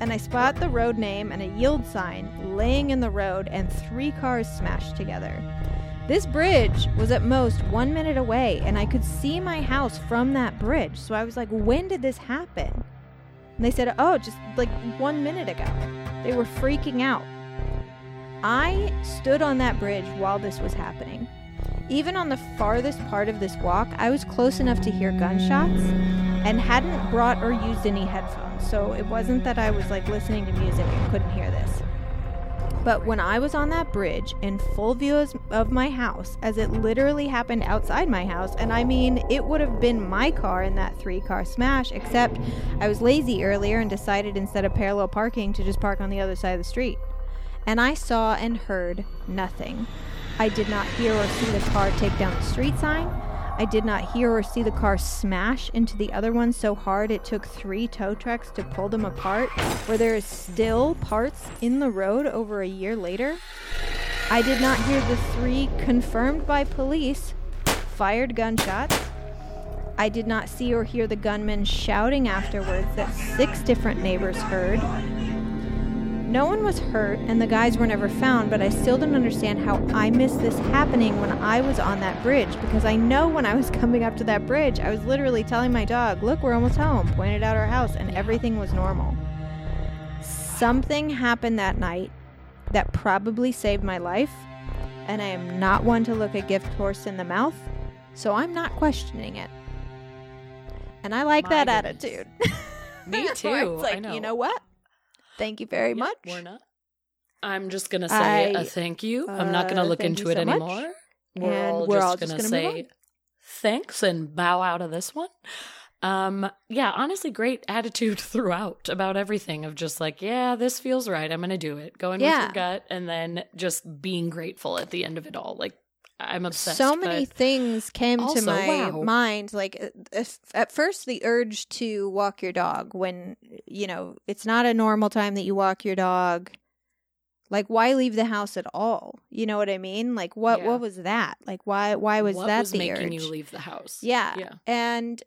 And I spot the road name and a yield sign laying in the road, and three cars smashed together. This bridge was at most one minute away, and I could see my house from that bridge. So I was like, when did this happen? And they said, oh, just like one minute ago. They were freaking out. I stood on that bridge while this was happening. Even on the farthest part of this walk, I was close enough to hear gunshots and hadn't brought or used any headphones. So it wasn't that I was like listening to music and couldn't hear this. But when I was on that bridge in full view of my house, as it literally happened outside my house, and I mean, it would have been my car in that three car smash, except I was lazy earlier and decided instead of parallel parking to just park on the other side of the street. And I saw and heard nothing. I did not hear or see the car take down the street sign. I did not hear or see the car smash into the other one so hard it took three tow trucks to pull them apart, where there is still parts in the road over a year later. I did not hear the three confirmed by police fired gunshots. I did not see or hear the gunman shouting afterwards that six different neighbors heard. No one was hurt and the guys were never found, but I still don't understand how I missed this happening when I was on that bridge because I know when I was coming up to that bridge, I was literally telling my dog, Look, we're almost home, pointed out our house, and everything was normal. Something happened that night that probably saved my life, and I am not one to look a gift horse in the mouth, so I'm not questioning it. And I like My that goodness. attitude. Me too. It's like, know. you know what? Thank you very Yep, much. We're not. I'm just gonna say I- a thank you. I'm not gonna uh, look into it so much. anymore. We're And all we're just all just gonna, gonna say thanks and bow out of this one. Um, yeah, honestly, great attitude throughout about everything of just like, yeah, this feels right. I'm gonna do it. Going with your gut, and then just being grateful at the end of it all. Like, I'm obsessed. so many things came to my wow. mind like uh, if, at first the urge to walk your dog when you know it's not a normal time that you walk your dog like why leave the house at all you know what i mean like what Yeah. what was that like why why was what that was the making urge you leave the house? yeah yeah. and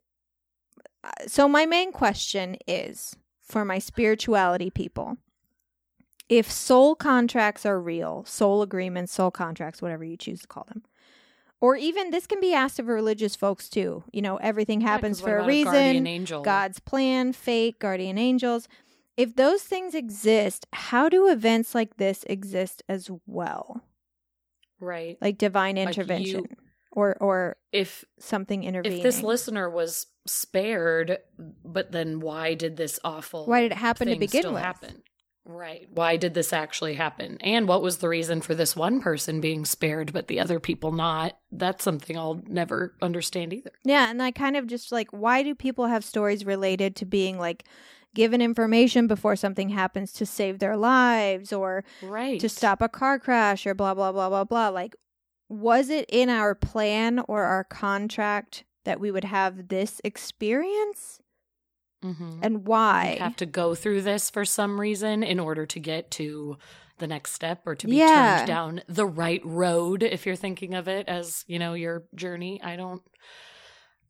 uh, so my main question is for my spirituality people if soul contracts are real, soul agreements, soul contracts, whatever you choose to call them, or even this can be asked of religious folks too. You know, everything Yeah, happens what for a reason. angel. God's plan, fate, guardian angels. If those things exist, how do events like this exist as well? right? Like divine Like you- intervention or or If something intervening. if this listener was spared, but then why did this awful? Why did it happen to begin still with? Happen? Right. Why did this actually happen? And what was the reason for this one person being spared, but the other people not? That's something I'll never understand either. Yeah, and I kind of just like why do people have stories related to being like given information before something happens to save their lives or Right. to stop a car crash or blah blah blah blah blah like was it in our plan or our contract that we would have this experience hmm and why have to go through this for some reason in order to get to the next step or to be Yeah. turned down the right road if you're thinking of it as you know your journey i don't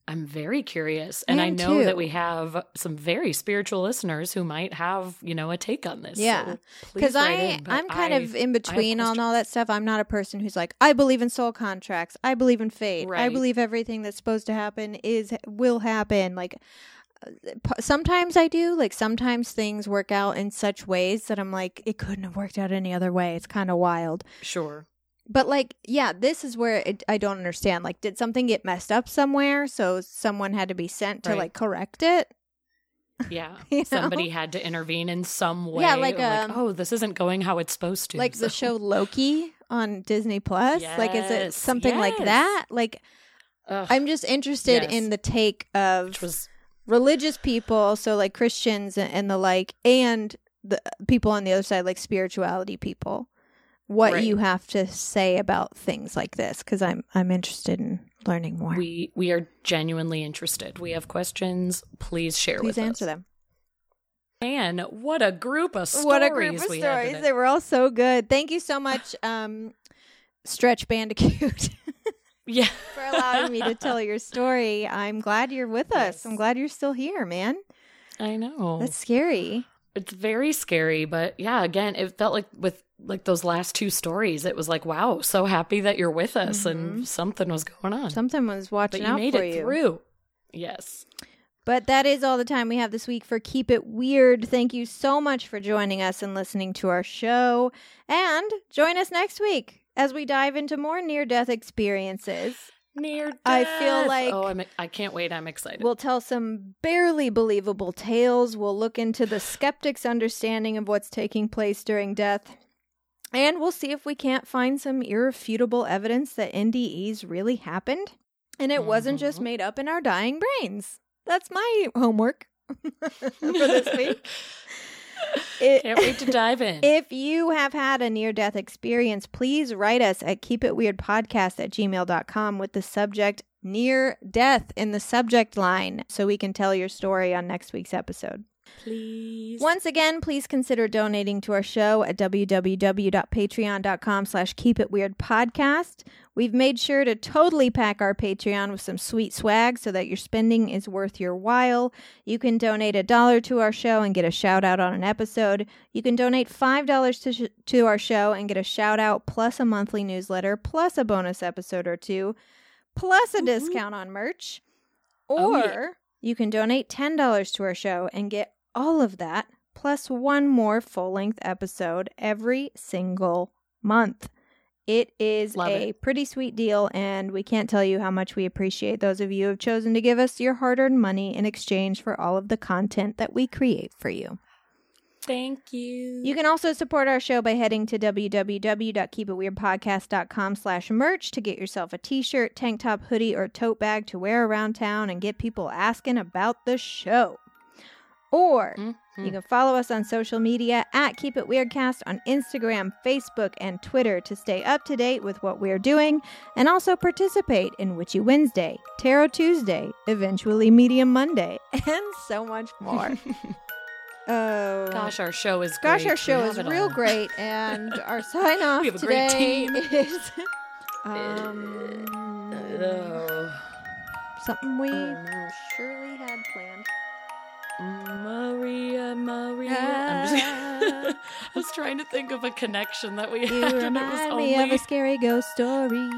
i'm very curious and I know that we have some very spiritual listeners who might have you know a take on this Yeah. because write I I'm kind I- of in between on all that stuff. I'm not a person who's like I believe in soul contracts. I believe in fate. I believe everything that's supposed to happen is will happen. Like sometimes I do. Like sometimes things work out in such ways that I'm like it couldn't have worked out any other way. It's kind of wild. sure But like yeah, this is where it, I don't understand. Like did something get messed up somewhere so someone had to be sent to Right. like correct it? yeah You know? somebody had to intervene in some way Yeah, like, um, oh this isn't going how it's supposed to like the show Loki on Disney Plus. Like, is it Yes, something like that? Like, Ugh, I'm just interested Yes. in the take of which was religious people, so like Christians and, and the like, and the people on the other side, like spirituality people. What Right. you have to say about things like this, because I'm I'm interested in learning more. We we are genuinely interested. We have questions. Please share Please with answer us. them. Man, what a group of stories what a group of we stories. They were all so good. Thank you so much, um, Stretch Bandicoot, Yeah. for allowing me to tell your story. I'm glad you're with us. Yes. I'm glad you're still here, man. I know. That's scary. it's very scary, but yeah, again, it felt like with like those last two stories, it was like, wow, so happy that you're with us Mhm. and something was going on. Something was watching but you out made for it you. through. Yes. But that is all the time we have this week for Keep It Weird. Thank you so much for joining us and listening to our show. And join us next week as we dive into more near death experiences. Near death. I feel like- Oh, I'm I can't wait. I'm excited. We'll tell some barely believable tales. We'll look into the skeptic's understanding of what's taking place during death. And we'll see if we can't find some irrefutable evidence that NDEs really happened. And it wasn't just Mhm. made up in our dying brains. That's my homework for this week. It- Can't wait to dive in. if you have had a near death experience, please write us at keepitweirdpodcast at gmail.com with the subject near death in the subject line so we can tell your story on next week's episode. Please. Once again, please consider donating to our show at www.patreon.com slash keepitweirdpodcast. We've made sure to totally pack our Patreon with some sweet swag so that your spending is worth your while. You can donate a dollar to our show and get a shout out on an episode. You can donate $5 to, sh- to our show and get a shout out plus a monthly newsletter plus a bonus episode or two plus a Woo-hoo. discount on merch. Or Oh, yeah. you can donate $10 to our show and get all of that plus one more full length episode every single month. It is Love a it. pretty sweet deal, and we can't tell you how much we appreciate those of you who have chosen to give us your hard earned money in exchange for all of the content that we create for you. Thank you. You can also support our show by heading to www.keepitweirdpodcast.com slash merch to get yourself a t-shirt, tank top, hoodie, or tote bag to wear around town and get people asking about the show. Or Mhm. You can follow us on social media at Keep It Weirdcast on Instagram, Facebook, and Twitter to stay up to date with what we're doing and also participate in Witchy Wednesday, Tarot Tuesday, eventually Medium Monday, and so much more. Oh, Gosh, our show is Gosh, great. our show is real all. great, and our sign off We have a great today team. is um, something we oh no. surely had planned. Maria, Maria. Just, I was trying to think of a connection that we You had, and it was only. me of a scary ghost story.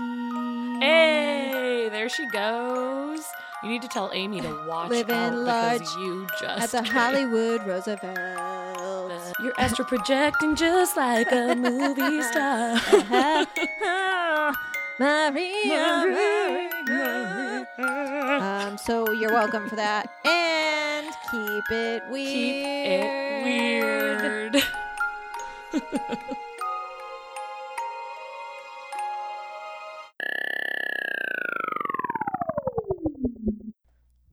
Hey, there she goes. You need to tell Amy to watch Living out large because you just At the. Hollywood Roosevelt. You're astral projecting just like a movie star. Uh-huh. Maria Maria. Um, so you're welcome for that. And keep it weird. Keep it weird.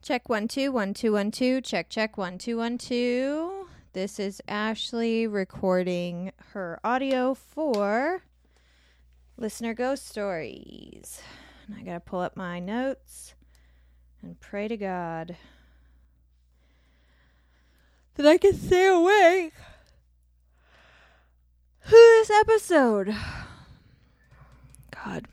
Check one two one two one two. Check check one two one two. This is Ashley recording her audio for listener ghost stories. And I gotta pull up my notes and pray to God that I can stay awake through this episode. God.